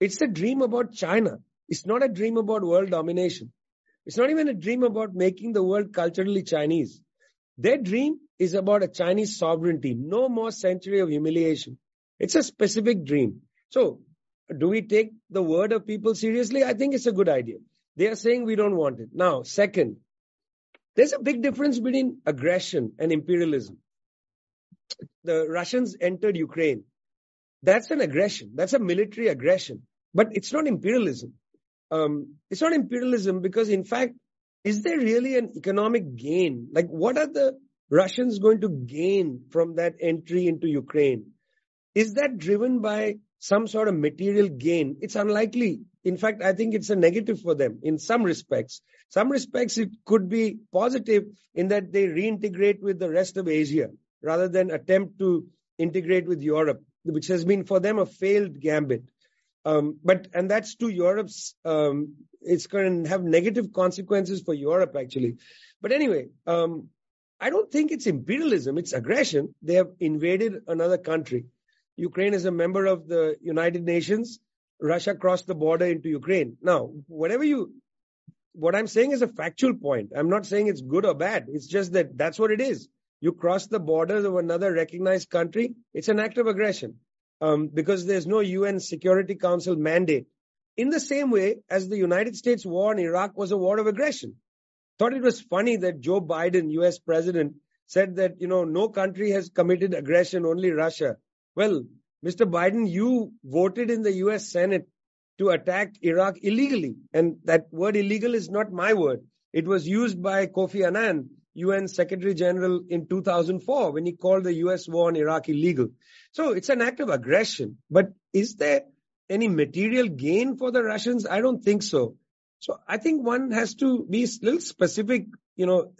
It's a dream about China. It's not a dream about world domination. It's not even a dream about making the world culturally Chinese. Their dream is about a Chinese sovereignty. No more century of humiliation. It's a specific dream. So, do we take the word of people seriously? I think it's a good idea. They are saying we don't want it. Now, second, there's a big difference between aggression and imperialism. The Russians entered Ukraine. That's an aggression. That's a military aggression. But it's not imperialism. Um, it's not imperialism because, in fact, is there really an economic gain? Like, what are the Russians going to gain from that entry into Ukraine? Is that driven by some sort of material gain? It's unlikely. In fact, I think it's a negative for them in some respects. Some respects it could be positive in that they reintegrate with the rest of Asia rather than attempt to integrate with Europe, which has been for them a failed gambit. Um, but and that's to Europe's. Um, it's going to have negative consequences for Europe actually. But anyway, um, I don't think it's imperialism. It's aggression. They have invaded another country. Ukraine is a member of the United Nations. Russia crossed the border into Ukraine. Now, whatever you, what I'm saying is a factual point. I'm not saying it's good or bad. It's just that that's what it is. You cross the borders of another recognized country. It's an act of aggression um, because there's no UN Security Council mandate. In the same way as the United States war in Iraq was a war of aggression. Thought it was funny that Joe Biden, US president, said that, you know, no country has committed aggression, only Russia. Well, Mr. Biden, you voted in the US Senate to attack Iraq illegally. And that word illegal is not my word. It was used by Kofi Annan, UN Secretary General in 2004 when he called the US war on Iraq illegal. So it's an act of aggression. But is there any material gain for the Russians? I don't think so. So I think one has to be a little specific, you know,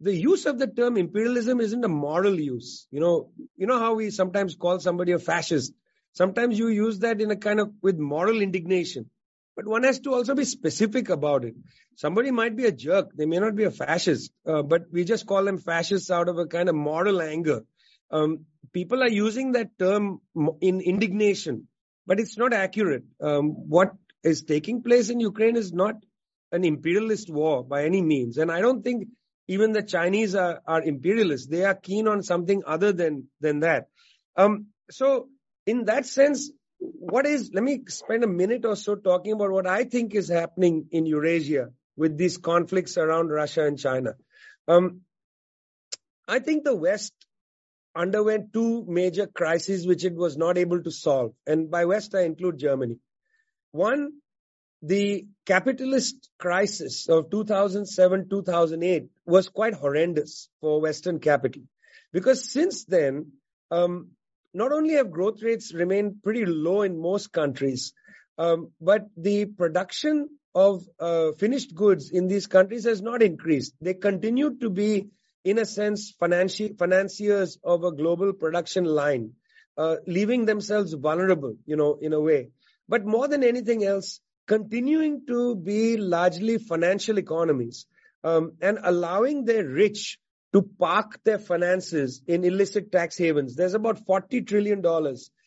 the use of the term imperialism isn't a moral use. You know, you know how we sometimes call somebody a fascist. Sometimes you use that in a kind of with moral indignation. But one has to also be specific about it. Somebody might be a jerk. They may not be a fascist, uh, but we just call them fascists out of a kind of moral anger. Um, people are using that term in indignation, but it's not accurate. Um, what is taking place in Ukraine is not an imperialist war by any means. And I don't think even the Chinese are, are imperialists. They are keen on something other than, than that. Um, so in that sense, what is, let me spend a minute or so talking about what I think is happening in Eurasia with these conflicts around Russia and China. Um, I think the West underwent two major crises which it was not able to solve. And by West, I include Germany. One the capitalist crisis of 2007 2008 was quite horrendous for Western capital because since then, um, not only have growth rates remained pretty low in most countries, um, but the production of uh, finished goods in these countries has not increased. They continue to be, in a sense, financi- financiers of a global production line, uh, leaving themselves vulnerable, you know, in a way. But more than anything else, continuing to be largely financial economies um, and allowing their rich to park their finances in illicit tax havens. There's about $40 trillion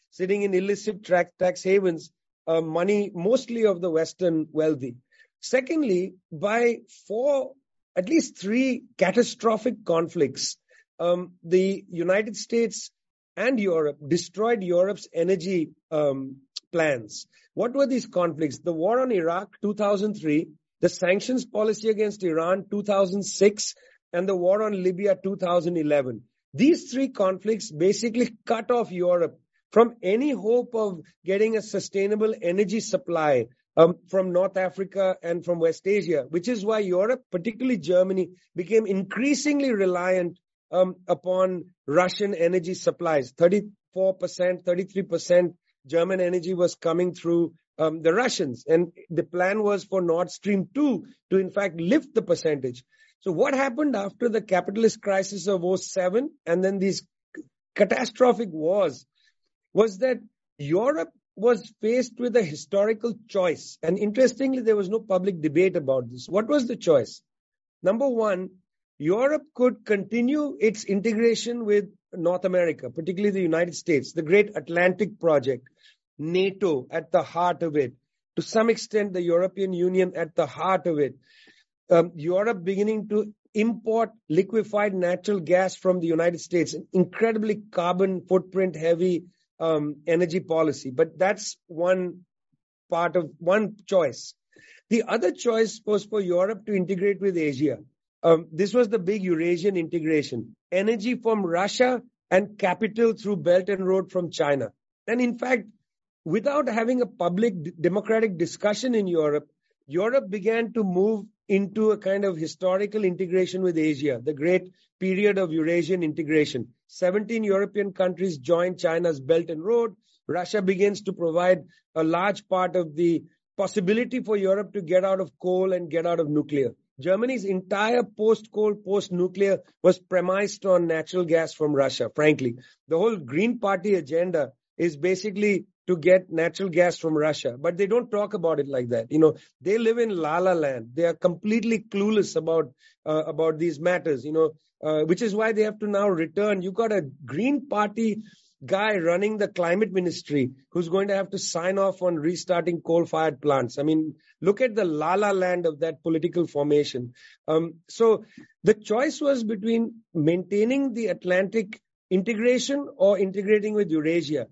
sitting in illicit tax havens, uh, money mostly of the Western wealthy. Secondly, by four, at least three catastrophic conflicts, um, the United States and Europe destroyed Europe's energy um, plans. What were these conflicts? The war on Iraq, 2003, the sanctions policy against Iran, 2006, and the war on Libya, 2011. These three conflicts basically cut off Europe from any hope of getting a sustainable energy supply um, from North Africa and from West Asia, which is why Europe, particularly Germany, became increasingly reliant um, upon Russian energy supplies. 34%, 33% German energy was coming through um, the Russians. And the plan was for Nord Stream 2 to, in fact, lift the percentage. So what happened after the capitalist crisis of 07 and then these catastrophic wars was that Europe was faced with a historical choice. And interestingly, there was no public debate about this. What was the choice? Number one, Europe could continue its integration with North America, particularly the United States, the great Atlantic project, NATO at the heart of it. To some extent, the European Union at the heart of it. Um, Europe beginning to import liquefied natural gas from the United States, an incredibly carbon footprint heavy um, energy policy. But that's one part of one choice. The other choice was for Europe to integrate with Asia. Um, this was the big Eurasian integration. Energy from Russia and capital through Belt and Road from China. And in fact, without having a public democratic discussion in Europe, Europe began to move into a kind of historical integration with Asia, the great period of Eurasian integration. 17 European countries joined China's Belt and Road. Russia begins to provide a large part of the possibility for Europe to get out of coal and get out of nuclear. Germany's entire post-coal, post-nuclear was premised on natural gas from Russia, frankly. The whole Green Party agenda is basically to get natural gas from Russia, but they don't talk about it like that. You know, they live in La La Land. They are completely clueless about uh, about these matters. You know, uh, which is why they have to now return. You got a Green Party guy running the climate ministry who's going to have to sign off on restarting coal-fired plants. I mean, look at the La La Land of that political formation. Um, so the choice was between maintaining the Atlantic integration or integrating with Eurasia.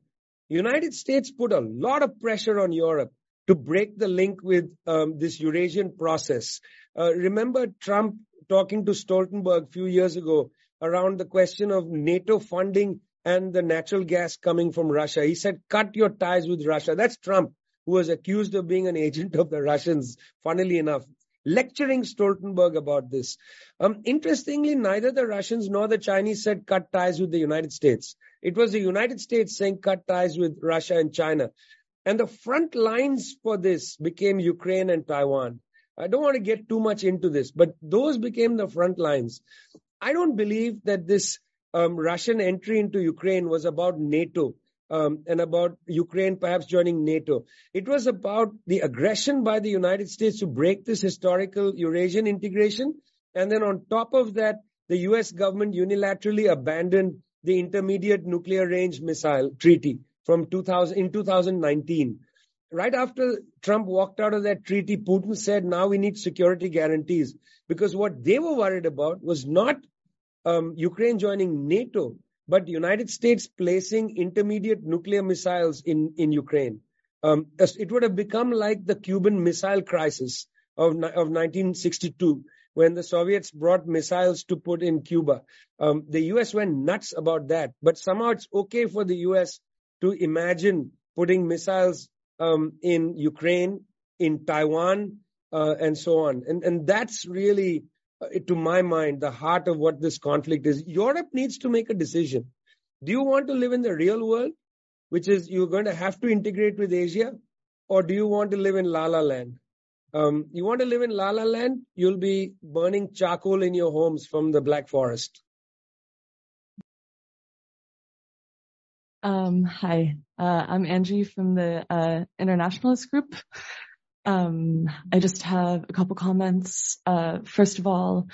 United States put a lot of pressure on Europe to break the link with um, this Eurasian process. Uh, remember Trump talking to Stoltenberg a few years ago around the question of NATO funding and the natural gas coming from Russia. He said, cut your ties with Russia. That's Trump, who was accused of being an agent of the Russians, funnily enough, lecturing Stoltenberg about this. Um, interestingly, neither the Russians nor the Chinese said cut ties with the United States. It was the United States saying cut ties with Russia and China. And the front lines for this became Ukraine and Taiwan. I don't want to get too much into this, but those became the front lines. I don't believe that this um, Russian entry into Ukraine was about NATO um, and about Ukraine perhaps joining NATO. It was about the aggression by the United States to break this historical Eurasian integration. And then on top of that, the US government unilaterally abandoned the Intermediate Nuclear Range Missile Treaty from 2000 in 2019. Right after Trump walked out of that treaty, Putin said, now we need security guarantees because what they were worried about was not um, Ukraine joining NATO, but United States placing intermediate nuclear missiles in, in Ukraine. Um, it would have become like the Cuban Missile Crisis of, of 1962 when the Soviets brought missiles to put in Cuba. Um, the US went nuts about that, but somehow it's okay for the US to imagine putting missiles um, in Ukraine, in Taiwan, uh, and so on. And, and that's really, to my mind, the heart of what this conflict is. Europe needs to make a decision. Do you want to live in the real world, which is you're going to have to integrate with Asia, or do you want to live in La La Land? Um, you want to live in La La Land, you'll be burning charcoal in your homes from the Black Forest. Um, hi, uh, I'm Angie from the uh, Internationalist Group. *laughs* Um, I just have a couple comments. Uh, first of all,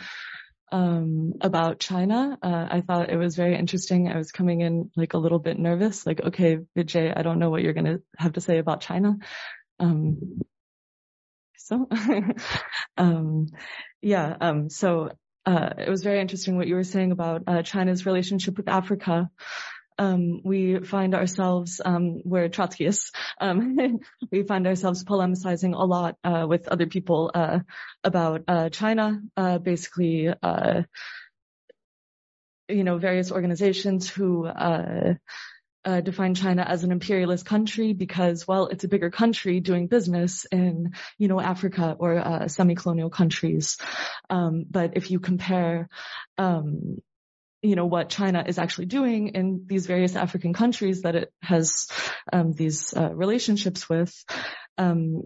um, about China. Uh, I thought it was very interesting. I was coming in like a little bit nervous, like, okay, Vijay, I don't know what you're going to have to say about China. Um, so, *laughs* um, yeah, um, so, uh, it was very interesting what you were saying about, uh, China's relationship with Africa. Um, we find ourselves, um, we're Trotskyists, um, *laughs* we find ourselves polemicizing a lot, uh, with other people, uh, about, uh, China, uh, basically, uh, you know, various organizations who, uh, uh, define China as an imperialist country because, well, it's a bigger country doing business in, you know, Africa or uh, semi-colonial countries. Um, but if you compare, um, you know, what China is actually doing in these various African countries that it has um, these uh, relationships with, um,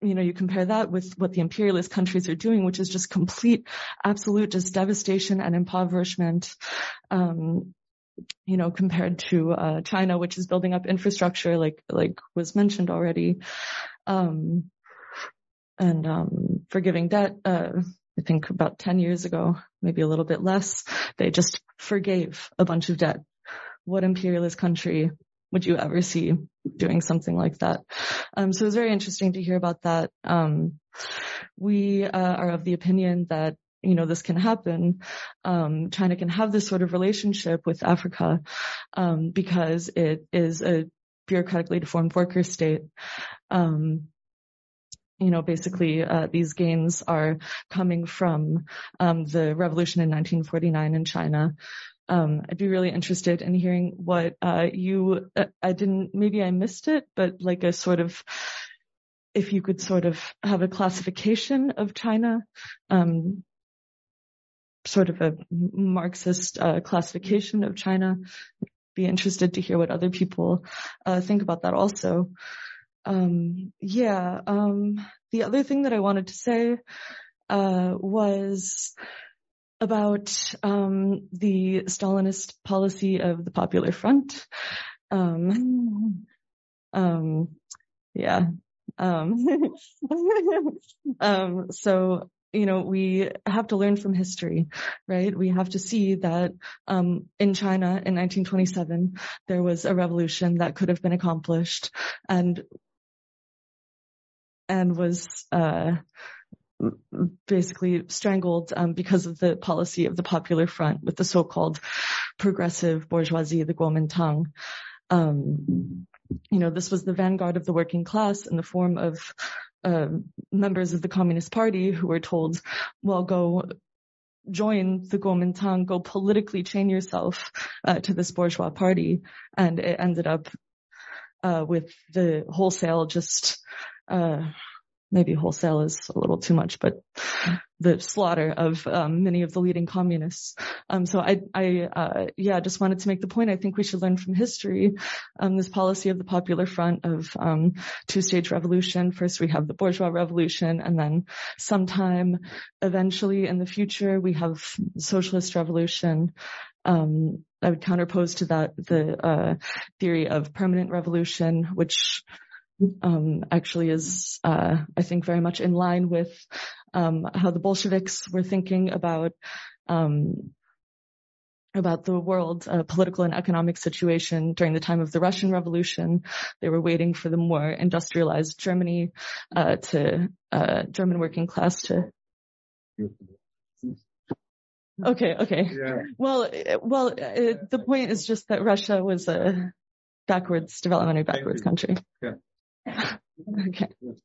you know, you compare that with what the imperialist countries are doing, which is just complete, absolute, just devastation and impoverishment. Um, you know, compared to uh, China, which is building up infrastructure, like like was mentioned already, um, and um, forgiving debt. Uh, I think about 10 years ago, maybe a little bit less, they just forgave a bunch of debt. What imperialist country would you ever see doing something like that? Um, so it was very interesting to hear about that. Um, we uh, are of the opinion that you know this can happen. Um, China can have this sort of relationship with Africa um, because it is a bureaucratically deformed worker state. Um, you know, basically, uh, these gains are coming from um, the revolution in 1949 in China. Um, I'd be really interested in hearing what uh, you. Uh, I didn't. Maybe I missed it, but like a sort of, if you could sort of have a classification of China, um, sort of a Marxist uh, classification of China. Be interested to hear what other people uh, think about that also. Um, yeah. Um, the other thing that I wanted to say uh, was about um, the Stalinist policy of the Popular Front. Um, *laughs* um, yeah. Um, *laughs* um, so you know, we have to learn from history, right? We have to see that um, in China in 1927 there was a revolution that could have been accomplished, and and was uh, basically strangled um, because of the policy of the Popular Front with the so-called progressive bourgeoisie, the Kuomintang. Um, you know, this was the vanguard of the working class in the form of uh, members of the Communist Party who were told, well, go join the Kuomintang, go politically chain yourself uh, to this bourgeois party. And it ended up uh, with the wholesale just uh, maybe wholesale is a little too much, but the slaughter of um, many of the leading communists. Um, so I, I uh, yeah, just wanted to make the point. I think we should learn from history um, this policy of the Popular Front of um, two-stage revolution. First, we have the bourgeois revolution, and then sometime eventually in the future we have socialist revolution. Um, I would counterpose to that the uh, theory of permanent revolution, which um, actually is, uh, I think, very much in line with um, how the Bolsheviks were thinking about um, about the world uh, political and economic situation during the time of the Russian Revolution. They were waiting for the more industrialized Germany uh, to uh, German working class to. Okay, okay. Yeah. Well, well, uh, the point is just that Russia was a backwards, developmentally backwards country. Yeah. Okay. *laughs*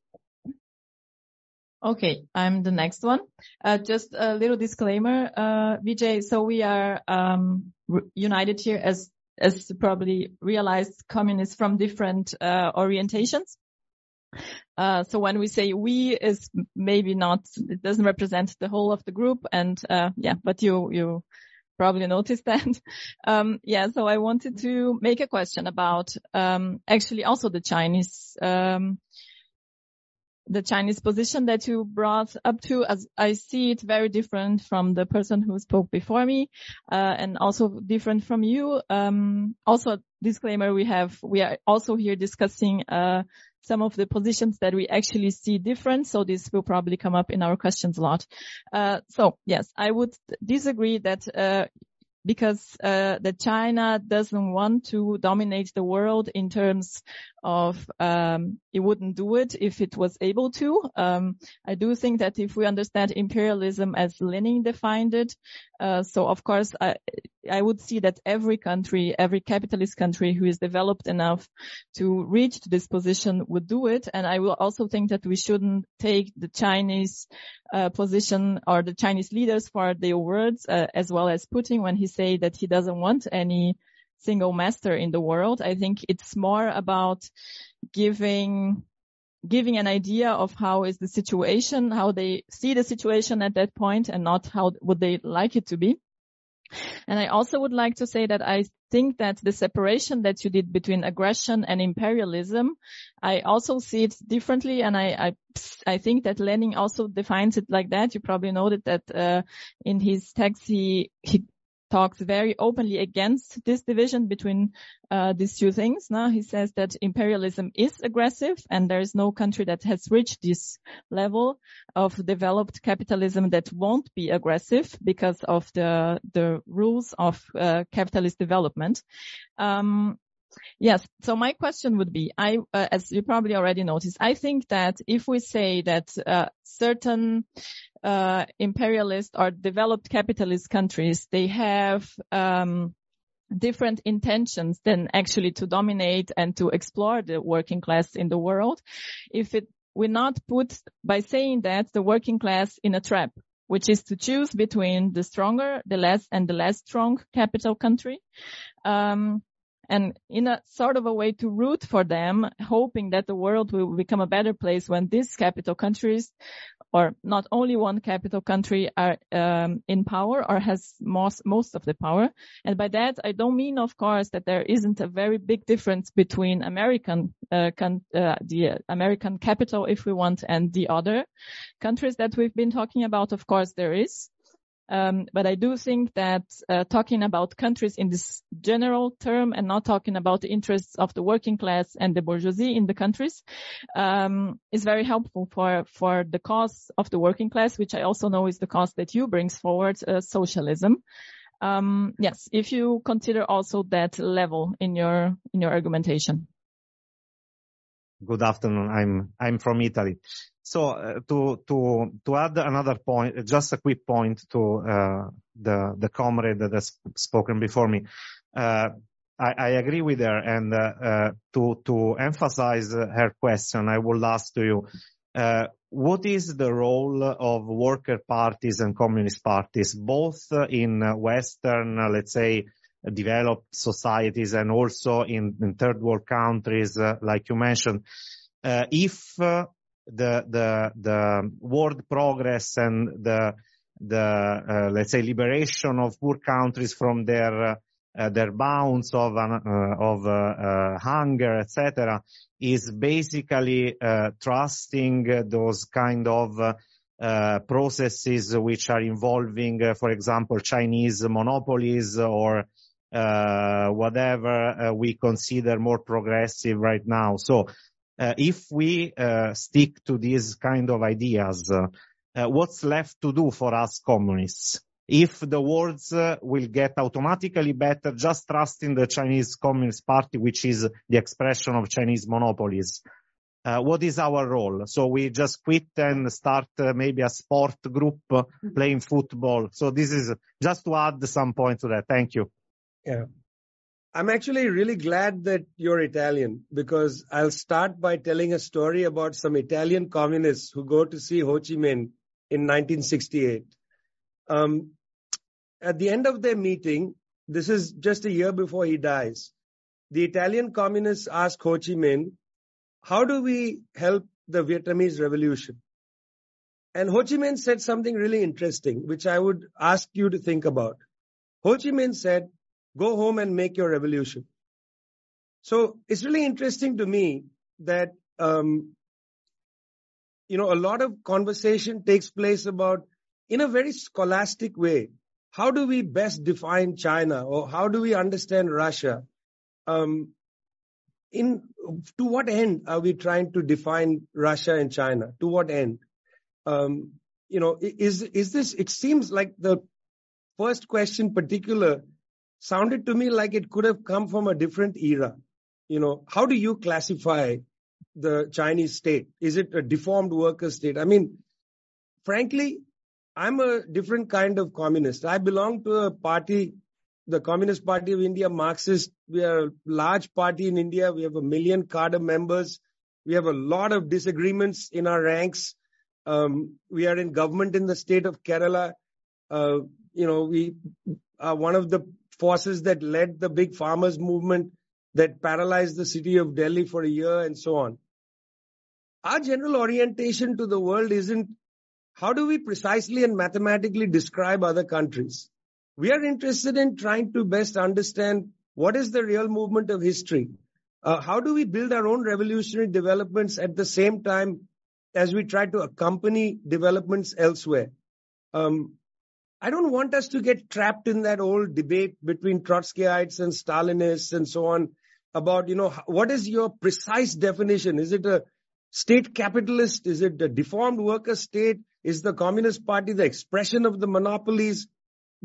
Okay, I'm the next one. Uh, just a little disclaimer, uh, Vijay. So we are um, united here as as probably realized communists from different uh, orientations. Uh, so when we say we is maybe not, it doesn't represent the whole of the group. And, uh, yeah, but you, you probably noticed *laughs* that. Um, yeah, so I wanted to make a question about um, actually also the Chinese um, the Chinese position that you brought up to, as I see it very different from the person who spoke before me, uh, and also different from you. Um, also, disclaimer: we have we are also here discussing uh, some of the positions that we actually see different. So this will probably come up in our questions a lot. Uh, so yes, I would disagree that uh, because uh, that China doesn't want to dominate the world in terms of um, it wouldn't do it if it was able to. Um, I do think that if we understand imperialism as Lenin defined it, uh, so of course I, I would see that every country, every capitalist country who is developed enough to reach this position would do it. And I will also think that we shouldn't take the Chinese uh, position or the Chinese leaders for their words, uh, as well as Putin when he say that he doesn't want any single master in the world. I think it's more about giving giving an idea of how is the situation, how they see the situation at that point and not how would they like it to be. And I also would like to say that I think that the separation that you did between aggression and imperialism, I also see it differently. And I, I, I think that Lenin also defines it like that. You probably noted that, uh, in his text, he, he talks very openly against this division between uh, these two things. Now he says that imperialism is aggressive, and there is no country that has reached this level of developed capitalism that won't be aggressive because of the the rules of uh, capitalist development. Um, Yes. So my question would be, I, uh, as you probably already noticed, I think that if we say that uh, certain uh, imperialist or developed capitalist countries, they have um, different intentions than actually to dominate and to explore the working class in the world. If it we not put by saying that the working class in a trap, which is to choose between the stronger, the less and the less strong capital country. Um, and in a sort of a way to root for them, hoping that the world will become a better place when these capital countries, or not only one capital country, are um, in power or has most most of the power. And by that, I don't mean, of course, that there isn't a very big difference between American uh, uh, the American capital, if we want, and the other countries that we've been talking about. Of course, there is. Um, but I do think that uh, talking about countries in this general term and not talking about the interests of the working class and the bourgeoisie in the countries um, is very helpful for for the cause of the working class, which I also know is the cause that you brings forward, uh, socialism. Um, yes, if you consider also that level in your in your argumentation. Good afternoon. I'm I'm from Italy. So uh, to to to add another point, just a quick point to uh, the the comrade that has spoken before me. Uh, I, I, agree with her, and uh, uh, to to emphasize her question, I will ask to you: uh, What is the role of worker parties and communist parties, both in Western, let's say, developed societies, and also in, in third world countries, like you mentioned? if the the the world progress and the the uh, let's say liberation of poor countries from their uh, their bounds of uh, of uh, uh, hunger etc is basically uh, trusting those kind of processes which are involving for example chinese monopolies or whatever we consider more progressive right now so uh, if we uh, stick to these kind of ideas, uh, what's left to do for us communists? If the words will get automatically better just trusting the Chinese Communist Party, which is the expression of Chinese monopolies, uh, what is our role? So we just quit and start uh, maybe a sport group uh, playing football. So this is just to add some point to that. Thank you. Yeah. I'm actually really glad that you're Italian because I'll start by telling a story about some Italian communists who go to see Ho Chi Minh in 1968. Um, at the end of their meeting, this is just a year before he dies, the Italian communists ask Ho Chi Minh, how do we help the Vietnamese revolution? And Ho Chi Minh said something really interesting, which I would ask you to think about. Ho Chi Minh said, Go home and make your revolution. So it's really interesting to me that, um, you know, a lot of conversation takes place about, in a very scholastic way, how do we best define China or how do we understand Russia? Um, in to what end are we trying to define Russia and China? To what end? Um, you know, is is this? It seems like the first question, particular, sounded to me like it could have come from a different era. You know, how do you classify the Chinese state? Is it a deformed worker state? I mean, frankly, I'm a different kind of communist. I belong to a party, the Communist Party of India, Marxist. We are a large party in India. We have a million cadre members. We have a lot of disagreements in our ranks. Um, we are in government in the state of Kerala. Uh, you know, we are one of the forces that led the big farmers movement that paralyzed the city of Delhi for a year and so on. Our general orientation to the world isn't how do we precisely and mathematically describe other countries? We are interested in trying to best understand what is the real movement of history. Uh, how do we build our own revolutionary developments at the same time as we try to accompany developments elsewhere? Um, I don't want us to get trapped in that old debate between Trotskyites and Stalinists and so on about, you know, what is your precise definition? Is it a state capitalist? Is it a deformed worker state? Is the Communist Party the expression of the monopolies?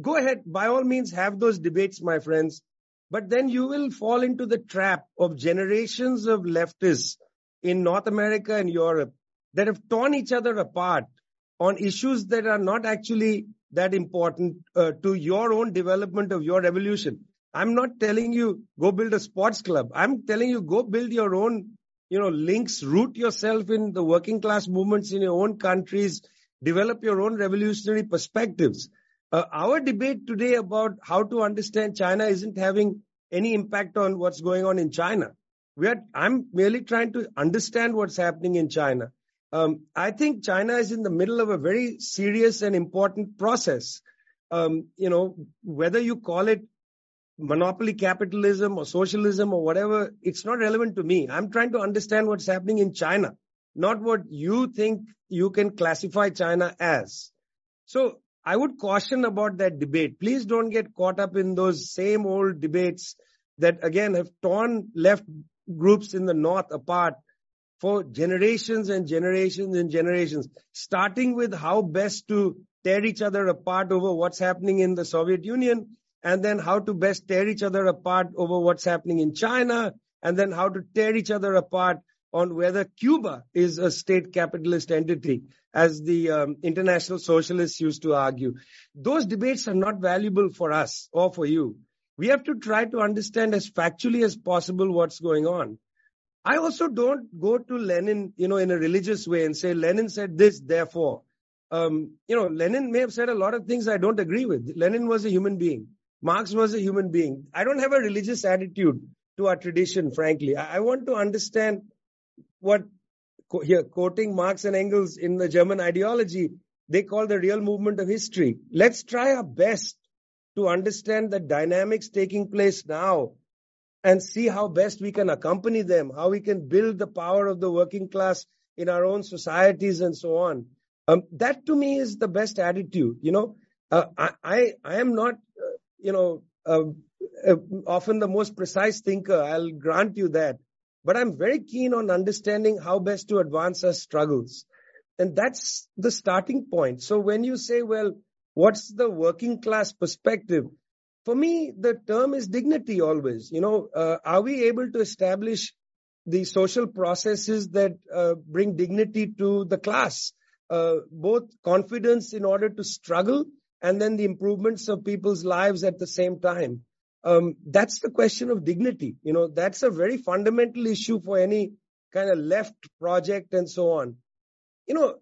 Go ahead. By all means, have those debates, my friends. But then you will fall into the trap of generations of leftists in North America and Europe that have torn each other apart on issues that are not actually that important uh, to your own development of your revolution. I'm not telling you go build a sports club. I'm telling you go build your own, you know, links, root yourself in the working class movements in your own countries, develop your own revolutionary perspectives. Uh, our debate today about how to understand China isn't having any impact on what's going on in China. We are, I'm merely trying to understand what's happening in China. Um, I think China is in the middle of a very serious and important process. Um, you know, whether you call it monopoly capitalism or socialism or whatever, it's not relevant to me. I'm trying to understand what's happening in China, not what you think you can classify China as. So I would caution about that debate. Please don't get caught up in those same old debates that again have torn left groups in the North apart for generations and generations and generations, starting with how best to tear each other apart over what's happening in the Soviet Union, and then how to best tear each other apart over what's happening in China, and then how to tear each other apart on whether Cuba is a state capitalist entity, as the um, international socialists used to argue. Those debates are not valuable for us or for you. We have to try to understand as factually as possible what's going on. I also don't go to Lenin, you know, in a religious way and say Lenin said this, therefore. Um, you know, Lenin may have said a lot of things I don't agree with. Lenin was a human being. Marx was a human being. I don't have a religious attitude to our tradition, frankly. I, I want to understand what here quoting Marx and Engels in the German ideology, they call the real movement of history. Let's try our best to understand the dynamics taking place now and see how best we can accompany them, how we can build the power of the working class in our own societies and so on. Um, that to me is the best attitude. You know, uh, I, I, I am not, uh, you know, uh, uh often the most precise thinker. I'll grant you that. But I'm very keen on understanding how best to advance our struggles. And that's the starting point. So when you say, well, what's the working class perspective? For me, the term is dignity always. You know, uh, are we able to establish the social processes that uh, bring dignity to the class? Uh, both confidence in order to struggle and then the improvements of people's lives at the same time um, that's the question of dignity. You know, that's a very fundamental issue for any kind of left project and so on. You know,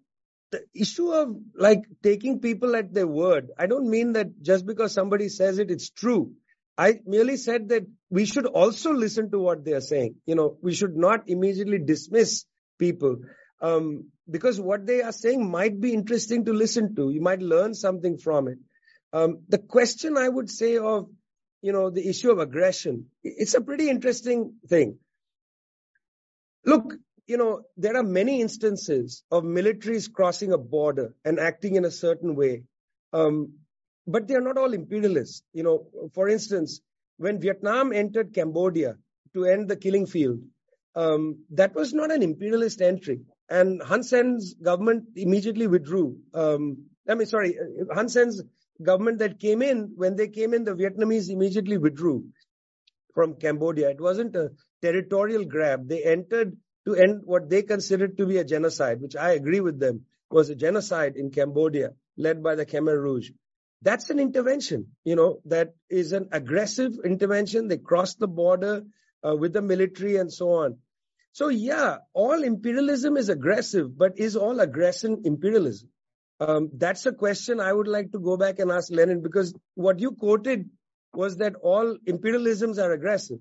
the issue of like taking people at their word. I don't mean that just because somebody says it, it's true. I merely said that we should also listen to what they are saying. You know, we should not immediately dismiss people. Um, because what they are saying might be interesting to listen to. You might learn something from it. Um, the question I would say of you know, the issue of aggression. It's a pretty interesting thing. Look, you know, there are many instances of militaries crossing a border and acting in a certain way. Um, but they are not all imperialists. You know, for instance, when Vietnam entered Cambodia to end the killing field, um, that was not an imperialist entry. And Hun Sen's government immediately withdrew. Um, I mean, sorry, Hun Sen's government that came in, when they came in, the Vietnamese immediately withdrew from Cambodia. It wasn't a territorial grab. They entered to end what they considered to be a genocide, which I agree with them, was a genocide in Cambodia led by the Khmer Rouge. That's an intervention, you know, that is an aggressive intervention. They crossed the border uh, with the military and so on. So yeah, all imperialism is aggressive, but is all aggression imperialism? Um, that's a question I would like to go back and ask Lenin because what you quoted was that all imperialisms are aggressive.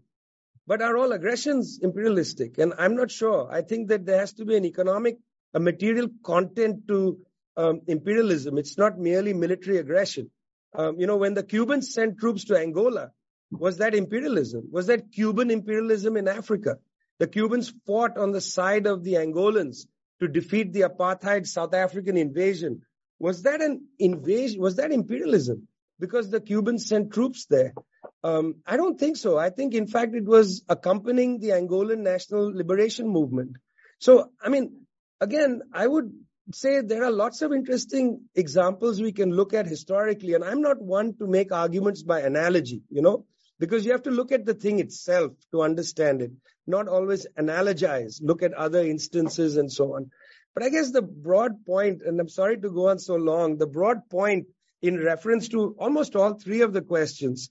But are all aggressions imperialistic? And I'm not sure. I think that there has to be an economic, a material content to um, imperialism. It's not merely military aggression. Um, you know, when the Cubans sent troops to Angola, was that imperialism? Was that Cuban imperialism in Africa? The Cubans fought on the side of the Angolans to defeat the apartheid South African invasion. Was that an invasion? Was that imperialism? Because the Cubans sent troops there. Um, I don't think so. I think, in fact, it was accompanying the Angolan national liberation movement. So, I mean, again, I would say there are lots of interesting examples we can look at historically, and I'm not one to make arguments by analogy. You know, because you have to look at the thing itself to understand it, not always analogize, look at other instances and so on. But I guess the broad point, and I'm sorry to go on so long, the broad point in reference to almost all three of the questions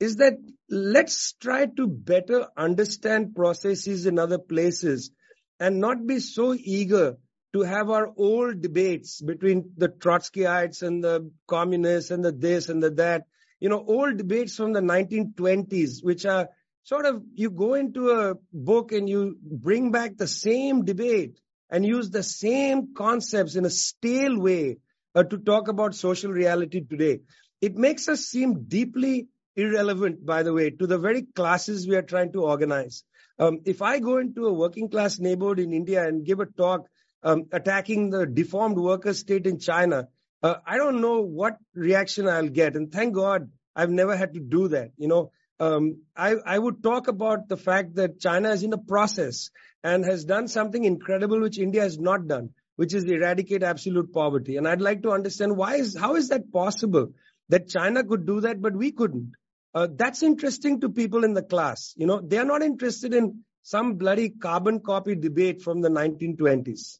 is that let's try to better understand processes in other places and not be so eager to have our old debates between the Trotskyites and the communists and the this and the that. You know, old debates from the 1920s, which are sort of, you go into a book and you bring back the same debate and use the same concepts in a stale way uh, to talk about social reality today. It makes us seem deeply irrelevant, by the way, to the very classes we are trying to organize. Um, if I go into a working class neighborhood in India and give a talk um, attacking the deformed worker state in China, uh, I don't know what reaction I'll get. And thank God I've never had to do that. You know, um, I, I would talk about the fact that China is in a process and has done something incredible which India has not done, which is eradicate absolute poverty. And I'd like to understand why is, how is that possible that China could do that, but we couldn't? Uh, that's interesting to people in the class. You know, they are not interested in some bloody carbon copy debate from the 1920s.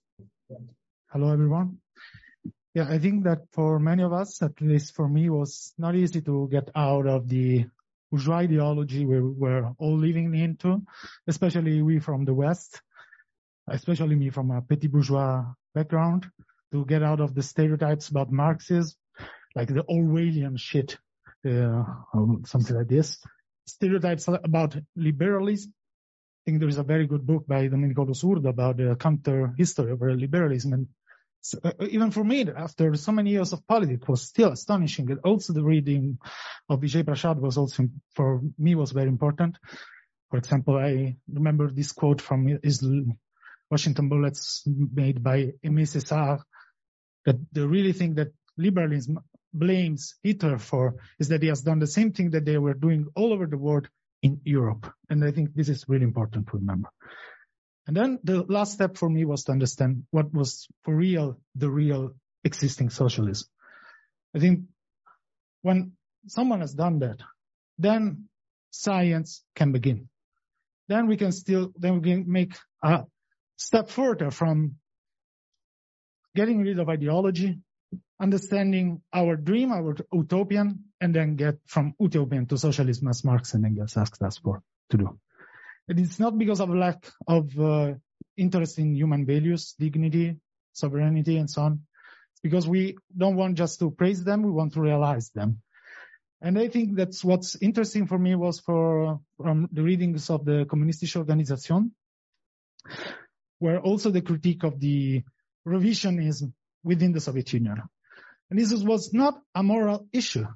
Hello, everyone. Yeah, I think that for many of us, at least for me, was not easy to get out of the bourgeois ideology we were all living into, especially we from the West, especially me from a petit bourgeois background, to get out of the stereotypes about Marxism, like the Orwellian shit, uh, something like this. Stereotypes about liberalism. I think there is a very good book by Domenico Losurdo about the counter history of liberalism and so, uh, even for me, after so many years of politics, was still astonishing. And also the reading of Vijay Prashad was also, for me, was very important. For example, I remember this quote from his Washington Bullets made by Aimé Césaire that they really think that liberalism blames Hitler for is that he has done the same thing that they were doing all over the world in Europe. And I think this is really important to remember. And then the last step for me was to understand what was for real the real existing socialism. I think when someone has done that, then science can begin. Then we can still, then we can make a step further from getting rid of ideology, understanding our dream, our utopian, and then get from utopian to socialism as Marx and Engels asked us for to do. And it's not because of lack of uh, interest in human values, dignity, sovereignty, and so on. It's because we don't want just to praise them, we want to realize them. And I think that's what's interesting for me was for from the readings of the Kommunistische Organisation, where also the critique of the revisionism within the Soviet Union. And this was not a moral issue.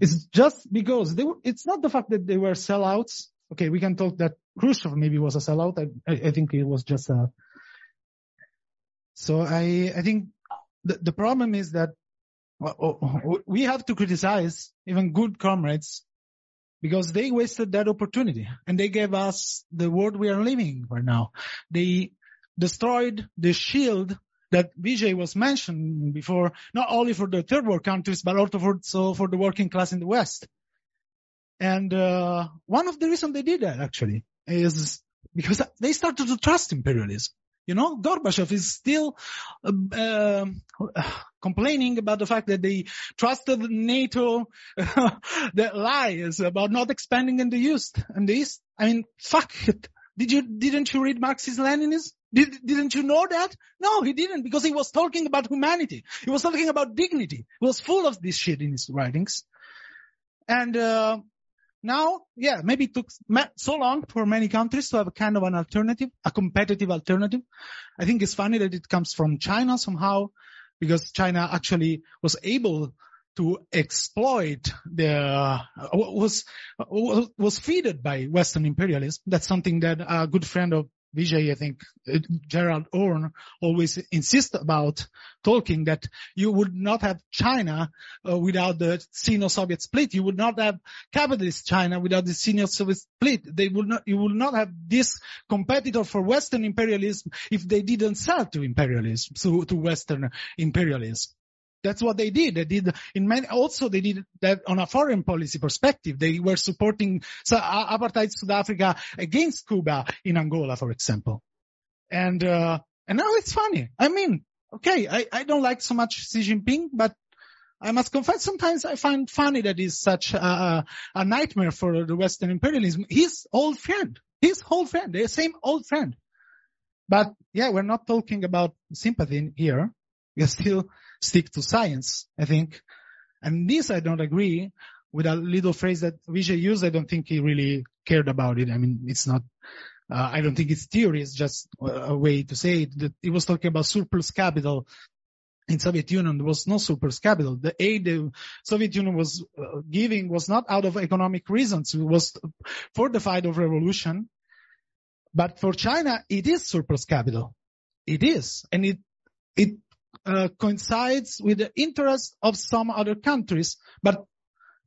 It's just because they were, it's not the fact that they were sellouts okay, we can talk that Khrushchev maybe was a sellout. I, I think it was just a. So I, I think the, the problem is that oh, oh, we have to criticize even good comrades because they wasted that opportunity and they gave us the world we are living right now. They destroyed the shield that Vijay was mentioning before, not only for the third world countries, but also for, so for the working class in the West. And uh, one of the reasons they did that actually is because they started to trust imperialism. You know, Gorbachev is still uh, *sighs* complaining about the fact that they trusted NATO, *laughs* the lies about not expanding in the East. And the East, I mean, fuck it. Did you, didn't you read Marxist-Leninism? Did, didn't you know that? No, he didn't because he was talking about humanity. He was talking about dignity. He was full of this shit in his writings. And, uh, now, yeah, maybe it took so long for many countries to have a kind of an alternative, a competitive alternative. I think it's funny that it comes from China somehow, because China actually was able to exploit the uh, was was feeded by Western imperialism. That's something that a good friend of Vijay, I think uh, Gerald Horne always insists about talking that you would not have China uh, without the Sino-Soviet split. You would not have capitalist China without the Sino-Soviet split. They would not, you would not have this competitor for Western imperialism if they didn't sell to imperialism, to, to Western imperialism. That's what they did. They did in many, also they did that on a foreign policy perspective. They were supporting uh, apartheid South Africa against Cuba in Angola, for example. And, uh, and now it's funny. I mean, okay, I, I don't like so much Xi Jinping, but I must confess, sometimes I find funny that he's such a, a nightmare for the Western imperialism. His old friend, his old friend, the same old friend. But yeah, we're not talking about sympathy here. We're still stick to science, I think. And this I don't agree with a little phrase that Vijay used. I don't think he really cared about it. I mean, it's not, uh, I don't think it's theory. It's just a way to say it. That he was talking about surplus capital in Soviet Union, there was no surplus capital. The aid the Soviet Union was uh, giving was not out of economic reasons. It was for the fight of revolution. But for China, it is surplus capital. It is. And it, it uh, coincides with the interests of some other countries, but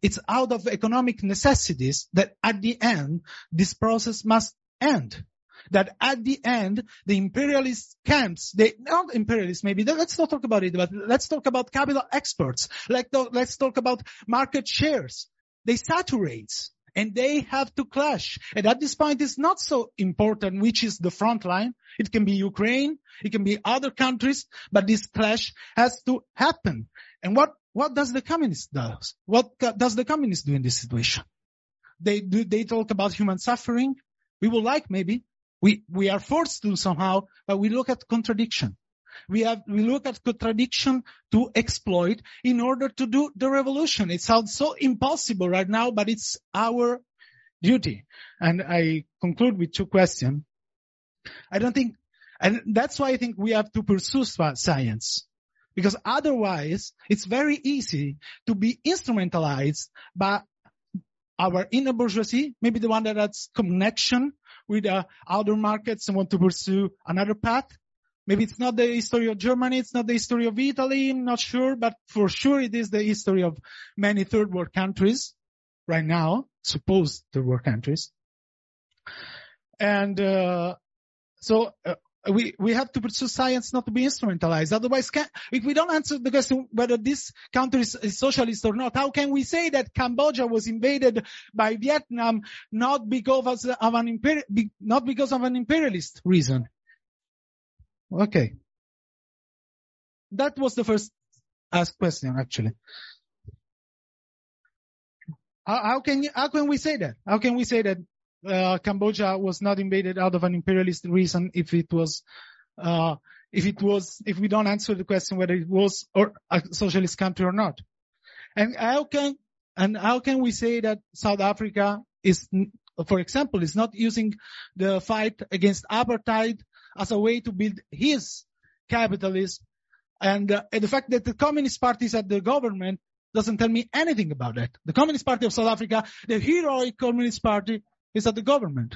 it's out of economic necessities that at the end, this process must end. That at the end, the imperialist camps, they, not imperialists maybe, let's not talk about it, but let's talk about capital experts. Like, let's talk about market shares. They saturate and they have to clash. And at this point, it's not so important which is the front line. It can be Ukraine, it can be other countries, but this clash has to happen. And what, what does the communist do? What does the communist do in this situation? They do, they talk about human suffering. We would like maybe. We, we are forced to somehow, but we look at contradiction. We have, we look at contradiction to exploit in order to do the revolution. It sounds so impossible right now, but it's our duty. And I conclude with two questions. I don't think, and that's why I think we have to pursue science. Because otherwise, it's very easy to be instrumentalized by our inner bourgeoisie, maybe the one that has connection with uh, other markets and want to pursue another path. Maybe it's not the history of Germany, it's not the history of Italy, I'm not sure, but for sure it is the history of many third world countries right now, supposed third world countries. And, uh, so, uh, we, we have to pursue science not to be instrumentalized. Otherwise, can, if we don't answer the question whether this country is, is, socialist or not, how can we say that Cambodia was invaded by Vietnam not because of an imperial, not because of an imperialist reason? Okay. That was the first asked question, actually. How, how can you, how can we say that? How can we say that uh, Cambodia was not invaded out of an imperialist reason if it was, uh, if it was, if we don't answer the question whether it was or a socialist country or not. And how can, and how can we say that South Africa is, for example, is not using the fight against apartheid as a way to build his capitalism. And, uh, and the fact that the Communist Party is at the government doesn't tell me anything about that. The Communist Party of South Africa, the heroic Communist Party, is at the government.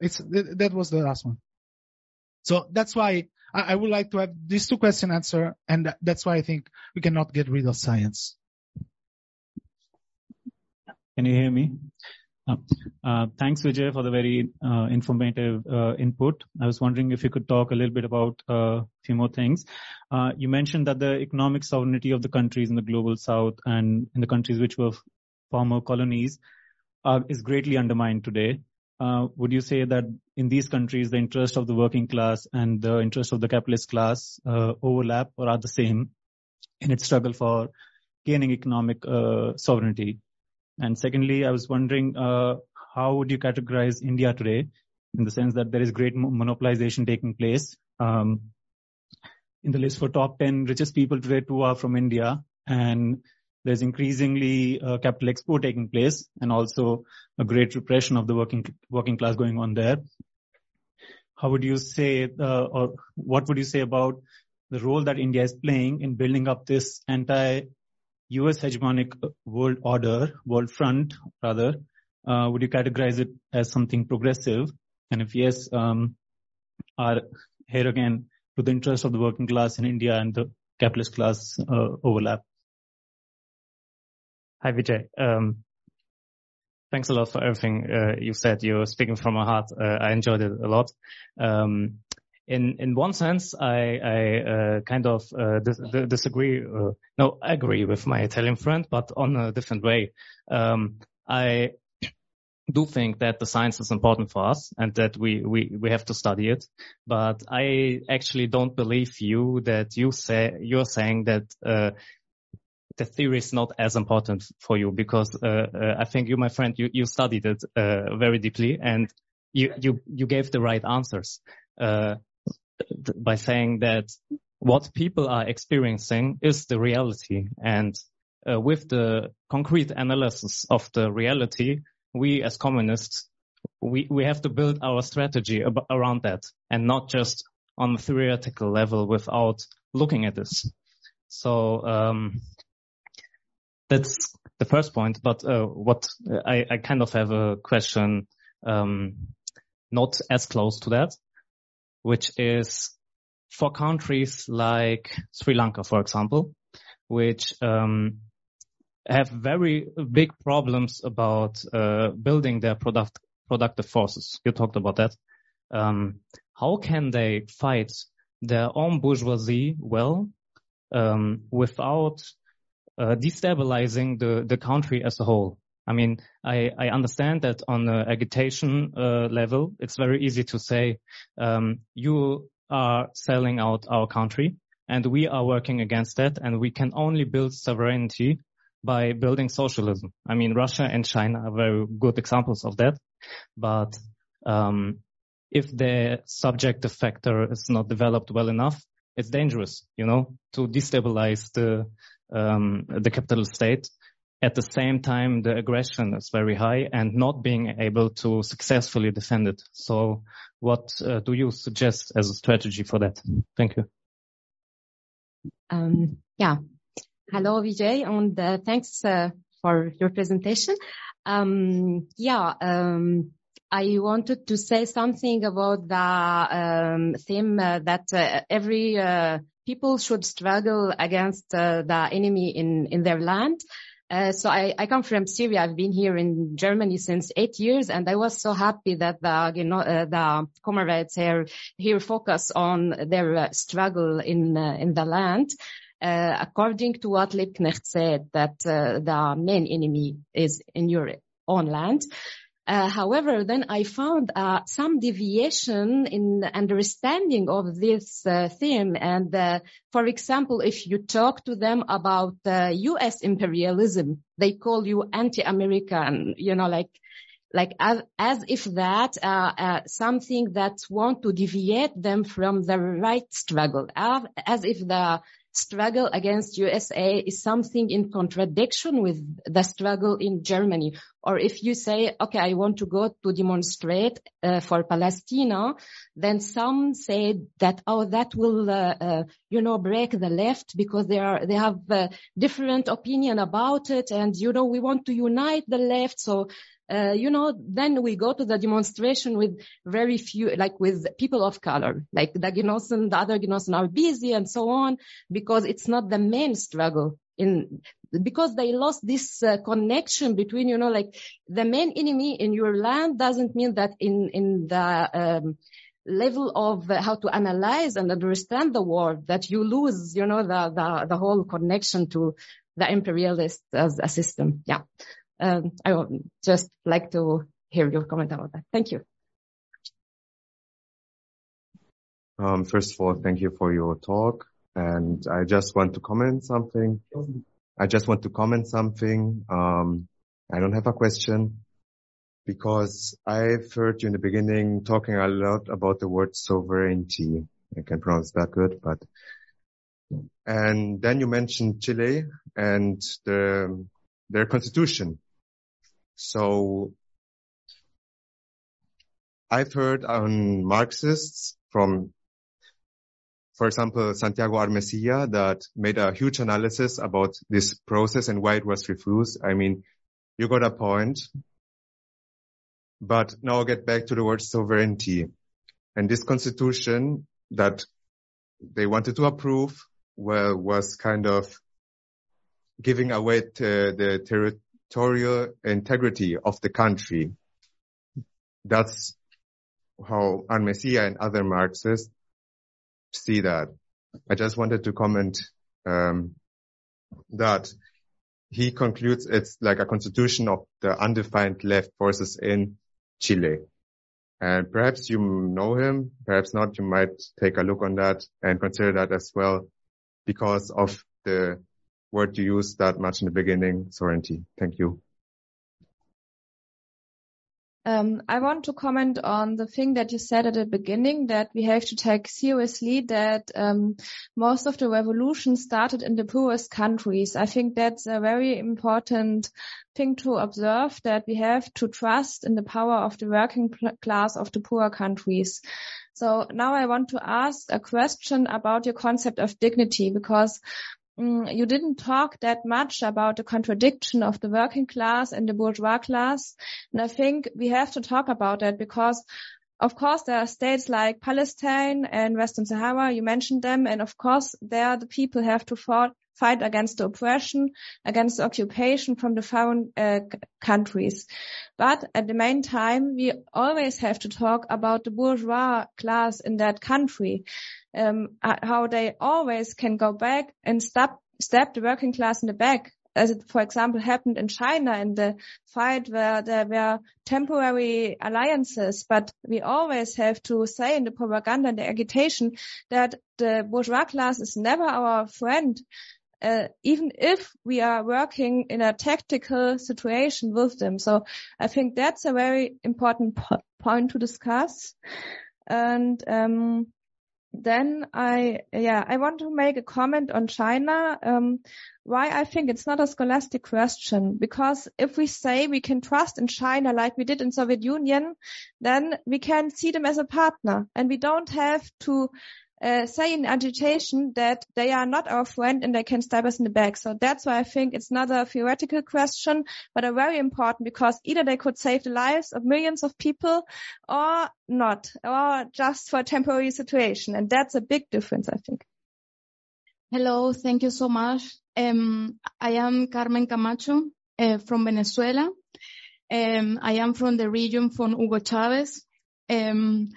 It's, that was the last one. So that's why I, I would like to have these two questions answered, and that's why I think we cannot get rid of science. Can you hear me? Uh, uh, thanks, Vijay, for the very uh, informative uh, input. I was wondering if you could talk a little bit about uh, a few more things. Uh, you mentioned that the economic sovereignty of the countries in the global south and in the countries which were former colonies is greatly undermined today. Would you say that in these countries, the interest of the working class and the interest of the capitalist class overlap or are the same in its struggle for gaining economic sovereignty? And secondly, I was wondering, uh, how would you categorize India today in the sense that there is great monopolization taking place? Um, in the list for top 10 richest people today, two are from India and there's increasingly uh, capital export taking place and also a great repression of the working, working class going on there. How would you say, uh, or what would you say about the role that India is playing in building up this anti US hegemonic world order, world front rather, uh, would you categorize it as something progressive? And if yes, um, are here again, to the interest of the working class in India and the capitalist class uh, overlap? Hi, Vijay. Um, thanks a lot for everything uh, you said. You're speaking from my heart. Uh, I enjoyed it a lot. Um, in in one sense, I, I uh, kind of uh, dis disagree. Uh, no, agree with my Italian friend, but on a different way. Um, I *clears throat* do think that the science is important for us and that we, we, we have to study it. But I actually don't believe you that you say, you're saying that, uh, the theory is not as important for you because, uh, uh, I think you, my friend, you, you studied it, very deeply and you, you, you gave the right answers, uh, by saying that what people are experiencing is the reality and uh, with the concrete analysis of the reality, we as communists, we, we have to build our strategy ab- around that and not just on a theoretical level without looking at this. So, um, that's the first point. But, uh, what I, I kind of have a question, um, not as close to that, which is for countries like Sri Lanka, for example, which, um, have very big problems about uh, building their product productive forces. You talked about that. Um, how can they fight their own bourgeoisie well um, without uh, destabilizing the the country as a whole? I mean, I, I understand that on the agitation uh, level, it's very easy to say um, you are selling out our country, and we are working against that, and we can only build sovereignty by building socialism. I mean, Russia and China are very good examples of that. But um, if the subjective factor is not developed well enough, it's dangerous, you know, to destabilize the um, the capitalist state. At the same time, the aggression is very high and not being able to successfully defend it. So, what uh, do you suggest as a strategy for that? Thank you. Um, yeah, Hello, Vijay, and uh, thanks uh, for your presentation. Um, yeah, um, I wanted to say something about the um, theme uh, that uh, every uh, people should struggle against the enemy in, in their land. So I, I, come from Syria. I've been here in Germany since eight years, and I was so happy that the you know the comrades here here focus on their struggle in in the land. Uh, according to what Liebknecht said, that uh, the main enemy is in your own land. Uh, however, then I found uh, some deviation in understanding of this uh, theme. And uh, for example, if you talk to them about U.S. imperialism, they call you anti-American. You know, like like as, as if that something that want to deviate them from the right struggle, as if the struggle against USA is something in contradiction with the struggle in Germany. Or if you say, okay, I want to go to demonstrate uh, for Palestine, then some say that, oh, that will, uh, uh, you know, break the left because they are, they have uh, different opinion about it. And, you know, we want to unite the left. So uh, you know, then we go to the demonstration with very few, like with people of color, like the Genossen, the other Genossen are busy and so on, because it's not the main struggle in, because they lost this uh, connection between, you know, like the main enemy in your land doesn't mean that in, in the, um, level of uh, how to analyze and understand the war that you lose, you know, the, the, the whole connection to the imperialist as a system. Yeah. Um, I would just like to hear your comment about that. Thank you. Um, first of all, thank you for your talk. And I just want to comment something. I just want to comment something. Um, I don't have a question because I've heard you in the beginning talking a lot about the word sovereignty. I can pronounce that good, but, and then you mentioned Chile and the, their constitution. So I've heard on Marxists from, for example, Santiago Armesia that made a huge analysis about this process and why it was refused. I mean, you got a point. But now I'll get back to the word sovereignty. And this constitution that they wanted to approve well, was kind of giving away the territory territorial integrity of the country. That's how Armesia and other Marxists see that. I just wanted to comment um, that he concludes it's like a constitution of the undefined left forces in Chile. And perhaps you know him, perhaps not. You might take a look on that and consider that as well because of the word you used that much in the beginning, sovereignty. Thank you. Um, I want to comment on the thing that you said at the beginning that we have to take seriously that um, most of the revolution started in the poorest countries. I think that's a very important thing to observe that we have to trust in the power of the working class of the poor countries. So now I want to ask a question about your concept of dignity because you didn't talk that much about the contradiction of the working class and the bourgeois class. And I think we have to talk about that because of course, there are states like Palestine and Western Sahara. You mentioned them. And of course, there the people have to fought, fight against the oppression, against the occupation from the foreign uh, countries. But at the main time, we always have to talk about the bourgeois class in that country um, how they always can go back and stop, stab the working class in the back as it, for example, happened in China in the fight where there were temporary alliances. But we always have to say in the propaganda and the agitation that the bourgeois class is never our friend. Uh, even if we are working in a tactical situation with them. So I think that's a very important po point to discuss. And um, then I, yeah, I want to make a comment on China. Um, why I think it's not a scholastic question, because if we say we can trust in China like we did in Soviet Union, then we can see them as a partner and we don't have to uh, say in agitation that they are not our friend and they can stab us in the back. So that's why I think it's not a theoretical question, but a very important because either they could save the lives of millions of people or not, or just for a temporary situation. And that's a big difference, I think. Hello, thank you so much. Um, I am Carmen Camacho uh, from Venezuela. Um, I am from the region from Hugo Chavez. Um,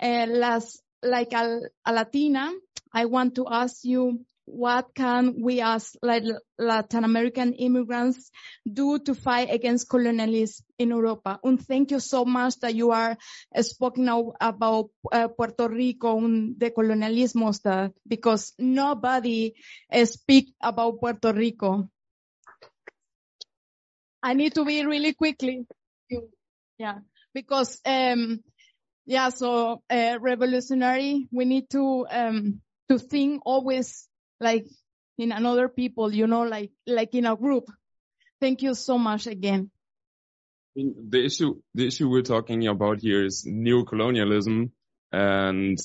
uh, las like a, a Latina, I want to ask you what can we as Latin American immigrants do to fight against colonialism in Europa? And thank you so much that you are speaking now about uh, Puerto Rico and the colonialism that because nobody uh, speak about Puerto Rico. I need to be really quickly. Yeah, because um, yeah, so uh, revolutionary, we need to um, to think always like in another people, you know, like like in a group. Thank you so much again. The issue the issue we're talking about here is neocolonialism, and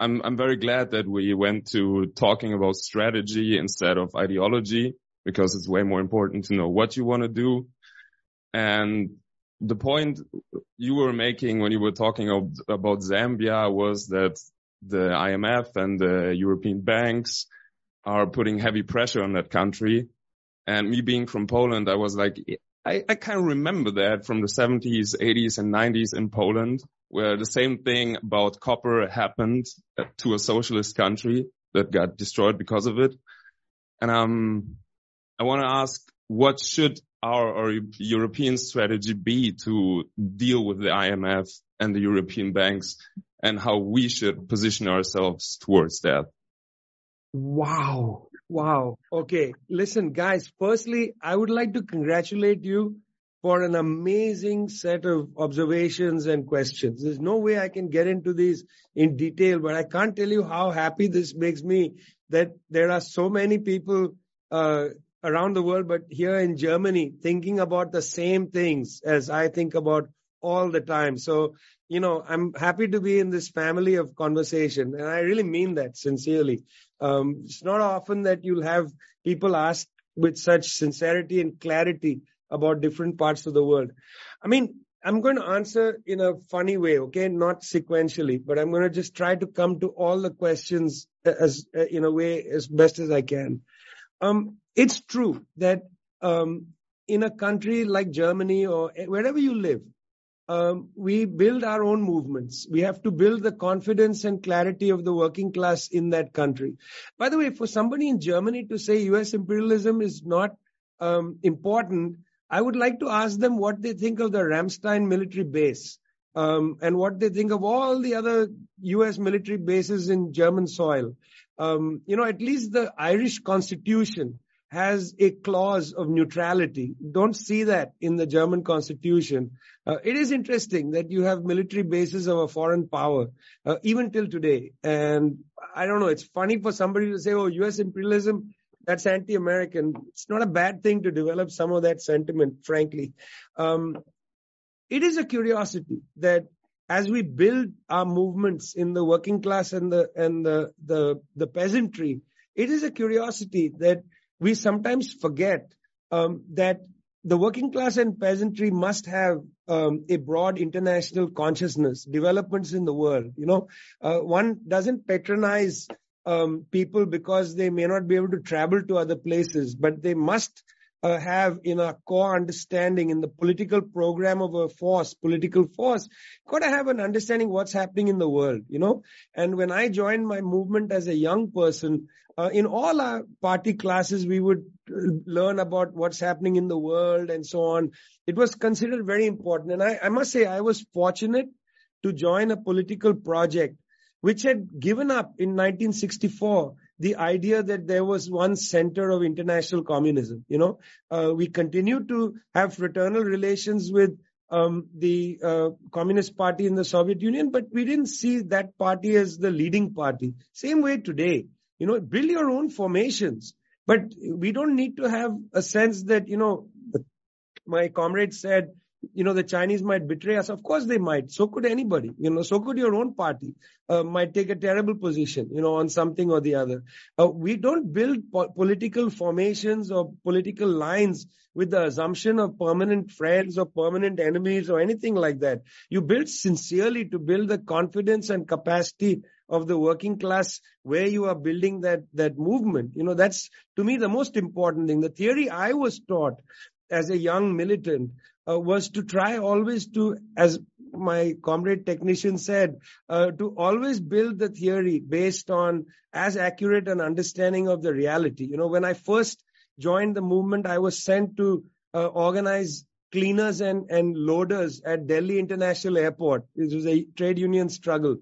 I'm I'm very glad that we went to talking about strategy instead of ideology because it's way more important to know what you want to do. And the point you were making when you were talking of, about Zambia was that the IMF and the European banks are putting heavy pressure on that country. And me being from Poland, I was like, I, I kind of remember that from the 70s, 80s and 90s in Poland, where the same thing about copper happened to a socialist country that got destroyed because of it. And um, I want to ask, what should our, our European strategy be to deal with the IMF and the European banks and how we should position ourselves towards that? Wow. Wow. Okay. Listen, guys, firstly, I would like to congratulate you for an amazing set of observations and questions. There's no way I can get into these in detail, but I can't tell you how happy this makes me that there are so many people uh, around the world, but here in Germany, thinking about the same things as I think about all the time. So, you know, I'm happy to be in this family of conversation. And I really mean that sincerely. Um, it's not often that you'll have people ask with such sincerity and clarity about different parts of the world. I mean, I'm going to answer in a funny way, okay? Not sequentially, but I'm going to just try to come to all the questions as, in a way as best as I can. Um, it's true that um, in a country like Germany or wherever you live, um, we build our own movements. We have to build the confidence and clarity of the working class in that country. By the way, for somebody in Germany to say US imperialism is not um, important, I would like to ask them what they think of the Ramstein military base. Um, and what they think of all the other US military bases in German soil. Um, you know, at least the Irish constitution has a clause of neutrality. Don't see that in the German constitution. Uh, it is interesting that you have military bases of a foreign power, uh, even till today. And I don't know, it's funny for somebody to say, oh, US imperialism, that's anti-American. It's not a bad thing to develop some of that sentiment, frankly. Um, it is a curiosity that as we build our movements in the working class and the and the the, the peasantry, it is a curiosity that we sometimes forget um, that the working class and peasantry must have um, a broad international consciousness, developments in the world. You know, uh, one doesn't patronize um, people because they may not be able to travel to other places, but they must uh, have in our core understanding in the political program of a force, political force, got to have an understanding what's happening in the world, you know. And when I joined my movement as a young person, uh, in all our party classes, we would learn about what's happening in the world and so on. It was considered very important. And I, I must say, I was fortunate to join a political project which had given up in 1964 the idea that there was one center of international communism. You know, uh, we continue to have fraternal relations with um, the uh, Communist Party in the Soviet Union, but we didn't see that party as the leading party. Same way today. You know, build your own formations, but we don't need to have a sense that you know. My comrade said you know, the Chinese might betray us. Of course they might. So could anybody. You know, so could your own party. Uh, might take a terrible position, you know, on something or the other. Uh, we don't build po- political formations or political lines with the assumption of permanent friends or permanent enemies or anything like that. You build sincerely to build the confidence and capacity of the working class where you are building that, that movement. You know, that's to me the most important thing. The theory I was taught as a young militant uh, was to try always to, as my comrade technician said, uh, to always build the theory based on as accurate an understanding of the reality. You know, when I first joined the movement, I was sent to uh, organize cleaners and, and loaders at Delhi International Airport. This was a trade union struggle.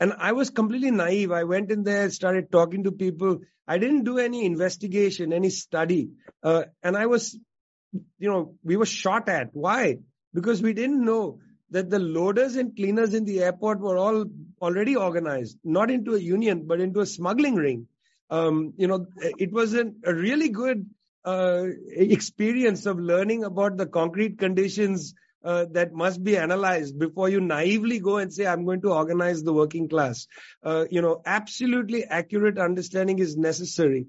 And I was completely naive. I went in there, started talking to people. I didn't do any investigation, any study. Uh, and I was you know, we were shot at. Why? Because we didn't know that the loaders and cleaners in the airport were all already organized, not into a union, but into a smuggling ring. Um, you know, it was an, a really good uh, experience of learning about the concrete conditions uh, that must be analyzed before you naively go and say, I'm going to organize the working class. Uh, you know, absolutely accurate understanding is necessary.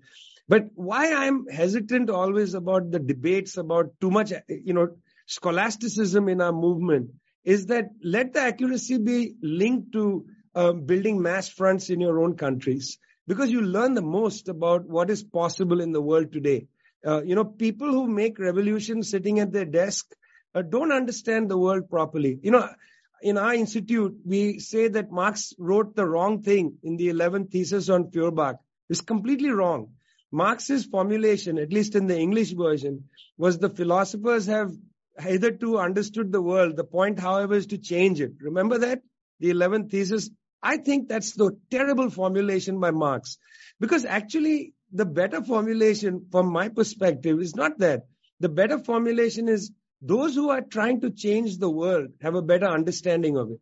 But why I'm hesitant always about the debates about too much, you know, scholasticism in our movement is that let the accuracy be linked to uh, building mass fronts in your own countries because you learn the most about what is possible in the world today. Uh, you know, people who make revolutions sitting at their desk uh, don't understand the world properly. You know, in our institute, we say that Marx wrote the wrong thing in the 11th thesis on Feuerbach. It's completely wrong. Marx's formulation, at least in the English version, was the philosophers have hitherto understood the world. The point, however, is to change it. Remember that? The 11th thesis. I think that's the terrible formulation by Marx. Because actually, the better formulation from my perspective is not that. The better formulation is those who are trying to change the world have a better understanding of it.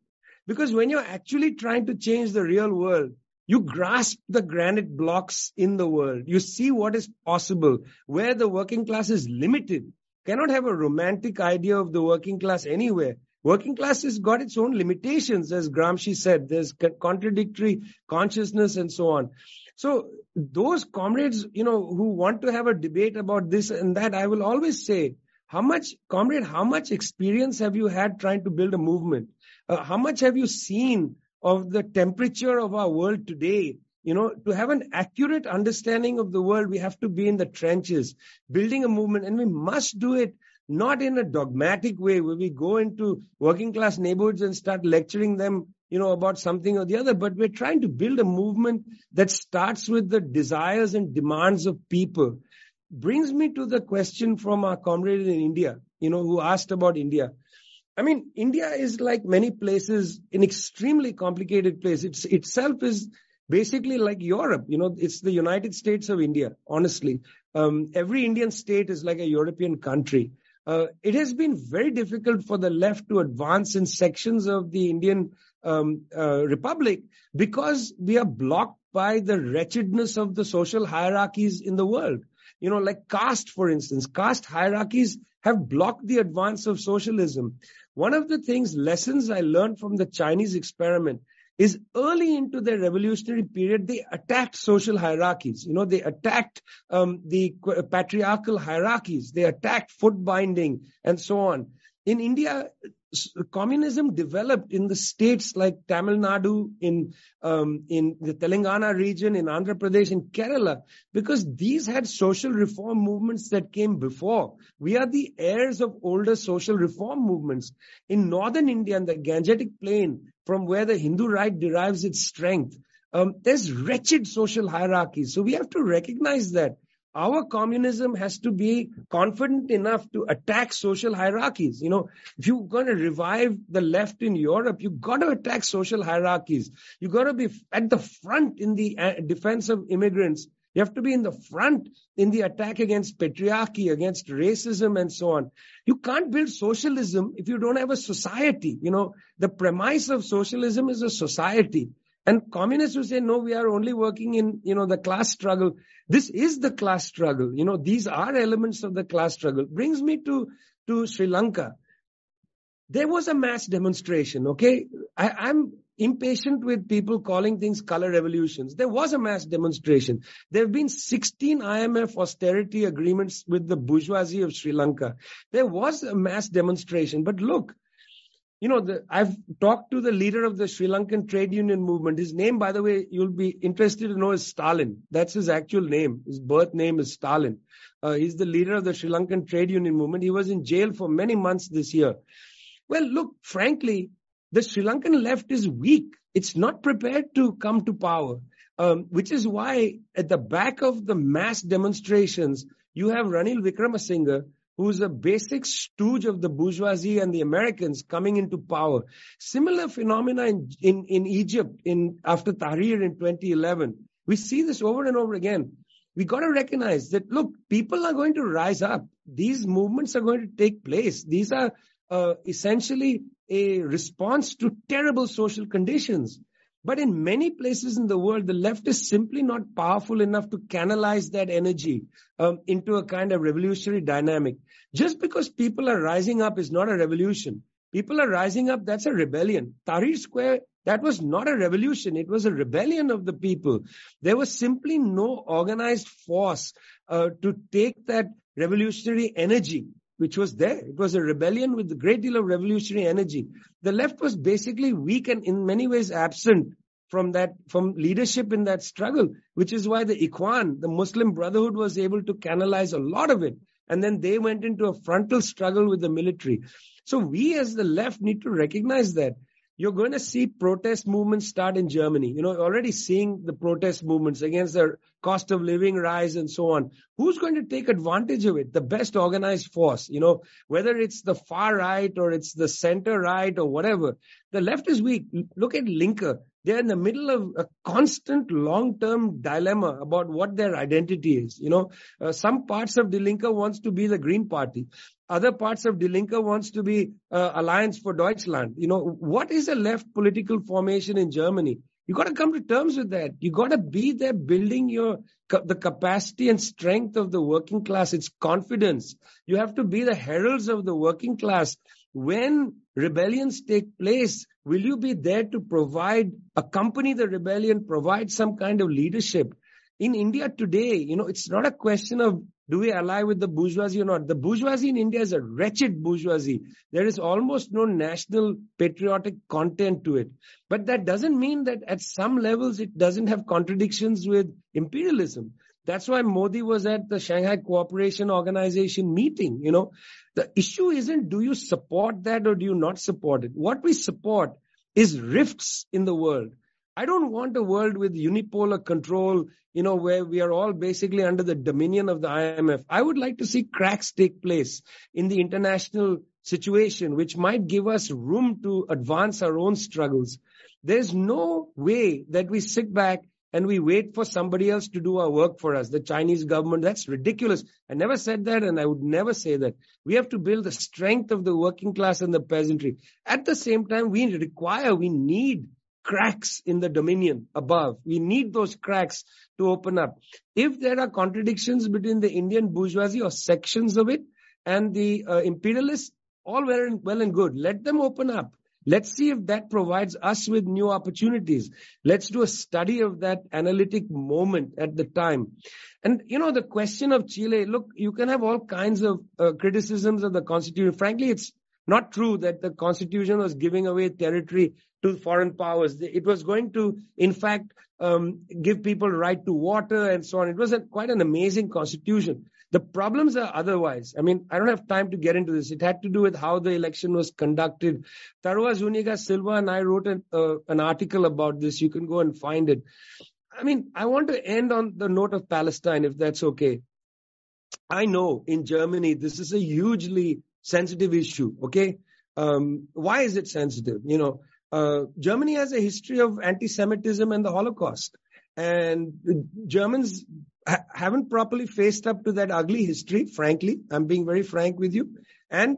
Because when you're actually trying to change the real world, you grasp the granite blocks in the world. You see what is possible, where the working class is limited. Cannot have a romantic idea of the working class anywhere. Working class has got its own limitations, as Gramsci said. There's contradictory consciousness and so on. So those comrades, you know, who want to have a debate about this and that, I will always say, how much, comrade, how much experience have you had trying to build a movement? Uh, how much have you seen of the temperature of our world today. You know, to have an accurate understanding of the world, we have to be in the trenches, building a movement, and we must do it not in a dogmatic way where we go into working class neighborhoods and start lecturing them, you know, about something or the other, but we're trying to build a movement that starts with the desires and demands of people. Brings me to the question from our comrade in India, you know, who asked about India. I mean, India is like many places, an extremely complicated place. It's itself is basically like Europe. You know, it's the United States of India, honestly. Um, every Indian state is like a European country. Uh, it has been very difficult for the left to advance in sections of the Indian um, uh, Republic because we are blocked by the wretchedness of the social hierarchies in the world. You know, like caste, for instance, caste hierarchies have blocked the advance of socialism. One of the things, lessons I learned from the Chinese experiment is early into their revolutionary period, they attacked social hierarchies. You know, they attacked um, the patriarchal hierarchies. They attacked foot binding and so on. In India, communism developed in the states like Tamil Nadu, in um, in the Telangana region, in Andhra Pradesh, in Kerala, because these had social reform movements that came before. We are the heirs of older social reform movements. In northern India, in the Gangetic Plain, from where the Hindu right derives its strength, um, there's wretched social hierarchies. So we have to recognize that our communism has to be confident enough to attack social hierarchies. You know, if you're going to revive the left in Europe, you've got to attack social hierarchies. You've got to be at the front in the uh, defense of immigrants. You have to be in the front in the attack against patriarchy, against racism and so on. You can't build socialism if you don't have a society. You know, the premise of socialism is a society. And communists who say, no, we are only working in, you know, the class struggle. This is the class struggle. You know, these are elements of the class struggle. Brings me to, to Sri Lanka. There was a mass demonstration, okay? I, I'm impatient with people calling things color revolutions. There was a mass demonstration. There have been 16 IMF austerity agreements with the bourgeoisie of Sri Lanka. There was a mass demonstration. But look, you know, the, I've talked to the leader of the Sri Lankan trade union movement. His name, by the way, you'll be interested to know is Stalin. That's his actual name. His birth name is Stalin. Uh, he's the leader of the Sri Lankan trade union movement. He was in jail for many months this year. Well, look, frankly, the Sri Lankan left is weak. It's not prepared to come to power, um, which is why at the back of the mass demonstrations, you have Ranil Wickremesinghe, who's a basic stooge of the bourgeoisie and the Americans coming into power. Similar phenomena in, in, in Egypt in, after Tahrir in 2011. We see this over and over again. We got to recognize that, look, people are going to rise up. These movements are going to take place. These are uh, essentially a response to terrible social conditions. But in many places in the world, the left is simply not powerful enough to canalize that energy um, into a kind of revolutionary dynamic. Just because people are rising up is not a revolution. People are rising up, that's a rebellion. Tahrir Square, that was not a revolution. It was a rebellion of the people. There was simply no organized force uh, to take that revolutionary energy which was there. It was a rebellion with a great deal of revolutionary energy. The left was basically weak and in many ways absent from that, from leadership in that struggle, which is why the Ikhwan, the Muslim Brotherhood was able to canalize a lot of it. And then they went into a frontal struggle with the military. So we as the left need to recognize that you're going to see protest movements start in Germany. You know, already seeing the protest movements against the cost of living rise and so on. Who's going to take advantage of it? The best organized force, you know, whether it's the far right or it's the center right or whatever. The left is weak. Look at Linke. They're in the middle of a constant long-term dilemma about what their identity is. You know, uh, some parts of Die Linke wants to be the Green Party. Other parts of Die Linke wants to be uh, Alliance for Deutschland. You know, what is a left political formation in Germany? You got to come to terms with that. You got to be there building your the capacity and strength of the working class. It's confidence. You have to be the heralds of the working class. When rebellions take place, will you be there to provide, accompany the rebellion, provide some kind of leadership? In India today, you know, it's not a question of do we ally with the bourgeoisie or not? The bourgeoisie in India is a wretched bourgeoisie. There is almost no national patriotic content to it. But that doesn't mean that at some levels it doesn't have contradictions with imperialism. That's why Modi was at the Shanghai Cooperation Organization meeting. You know, the issue isn't do you support that or do you not support it? What we support is rifts in the world. I don't want a world with unipolar control, you know, where we are all basically under the dominion of the IMF. I would like to see cracks take place in the international situation, which might give us room to advance our own struggles. There's no way that we sit back and we wait for somebody else to do our work for us, the Chinese government. That's ridiculous. I never said that and I would never say that. We have to build the strength of the working class and the peasantry. At the same time, we require, we need cracks in the dominion above. We need those cracks to open up. If there are contradictions between the Indian bourgeoisie or sections of it and the uh, imperialists, all well and, well and good. Let them open up. Let's see if that provides us with new opportunities. Let's do a study of that analytic moment at the time. And, you know, the question of Chile, look, you can have all kinds of uh, criticisms of the constitution. Frankly, it's not true that the constitution was giving away territory to foreign powers. It was going to, in fact, um, give people right to water and so on. It was a, quite an amazing constitution. The problems are otherwise. I mean, I don't have time to get into this. It had to do with how the election was conducted. Taroa Zuniga Silva and I wrote an, uh, an article about this. You can go and find it. I mean, I want to end on the note of Palestine, if that's okay. I know in Germany, this is a hugely sensitive issue. Okay. Um, why is it sensitive? You know, uh, Germany has a history of anti-Semitism and the Holocaust. And Germans ha- haven't properly faced up to that ugly history, frankly. I'm being very frank with you. And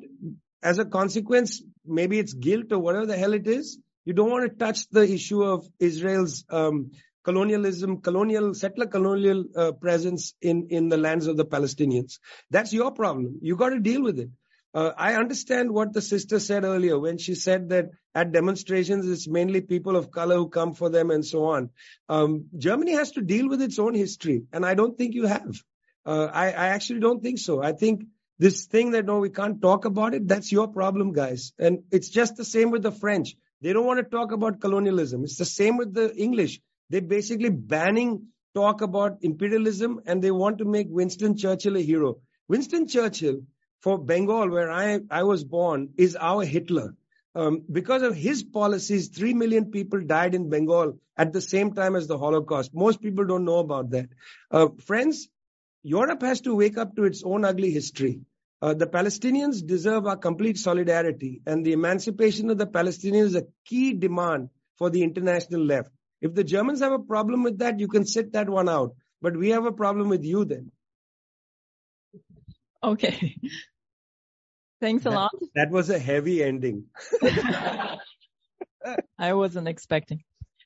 as a consequence, maybe it's guilt or whatever the hell it is. You don't want to touch the issue of Israel's um, colonialism, colonial, settler colonial uh, presence in, in the lands of the Palestinians. That's your problem. You got to deal with it. Uh, I understand what the sister said earlier when she said that at demonstrations it's mainly people of color who come for them and so on. Um, Germany has to deal with its own history, and I don't think you have. Uh, I, I actually don't think so. I think this thing that no, we can't talk about it, that's your problem, guys. And it's just the same with the French. They don't want to talk about colonialism. It's the same with the English. They're basically banning talk about imperialism and they want to make Winston Churchill a hero. Winston Churchill for Bengal, where I, I was born, is our Hitler. Um, because of his policies, three million people died in Bengal at the same time as the Holocaust. Most people don't know about that. Uh, friends, Europe has to wake up to its own ugly history. Uh, the Palestinians deserve our complete solidarity, and the emancipation of the Palestinians is a key demand for the international left. If the Germans have a problem with that, you can sit that one out. But we have a problem with you then. Okay. Thanks a that, lot. That was a heavy ending. *laughs* I wasn't expecting.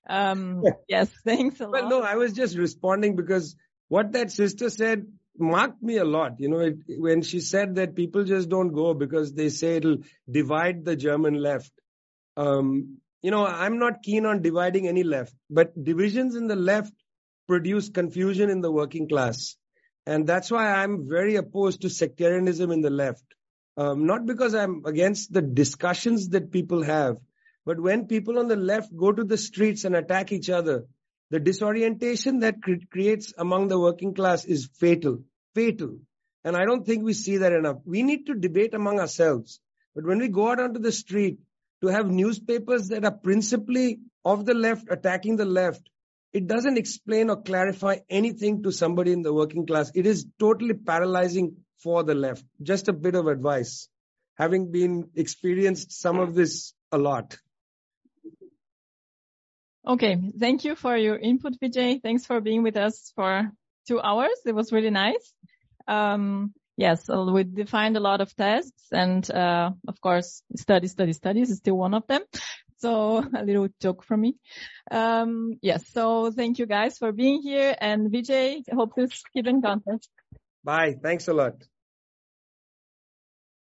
Um, *laughs* yes, thanks a lot. Well, no, I was just responding because what that sister said marked me a lot. You know, it, when she said that people just don't go because they say it'll divide the German left. Um, you know, I'm not keen on dividing any left, but divisions in the left produce confusion in the working class. And that's why I'm very opposed to sectarianism in the left. Um, not because I'm against the discussions that people have, but when people on the left go to the streets and attack each other, the disorientation that cre- creates among the working class is fatal, fatal. And I don't think we see that enough. We need to debate among ourselves. But when we go out onto the street to have newspapers that are principally of the left attacking the left, it doesn't explain or clarify anything to somebody in the working class. It is totally paralyzing for the left. Just a bit of advice, having been experienced some of this a lot. Okay. Thank you for your input, Vijay. Thanks for being with us for two hours. It was really nice. Um, yes, we defined a lot of tests and, uh, of course, study, study, studies is still one of them. So a little joke from me. Um, yes. So thank you guys for being here and Vijay, hope to keep in contact. Bye. Thanks a lot.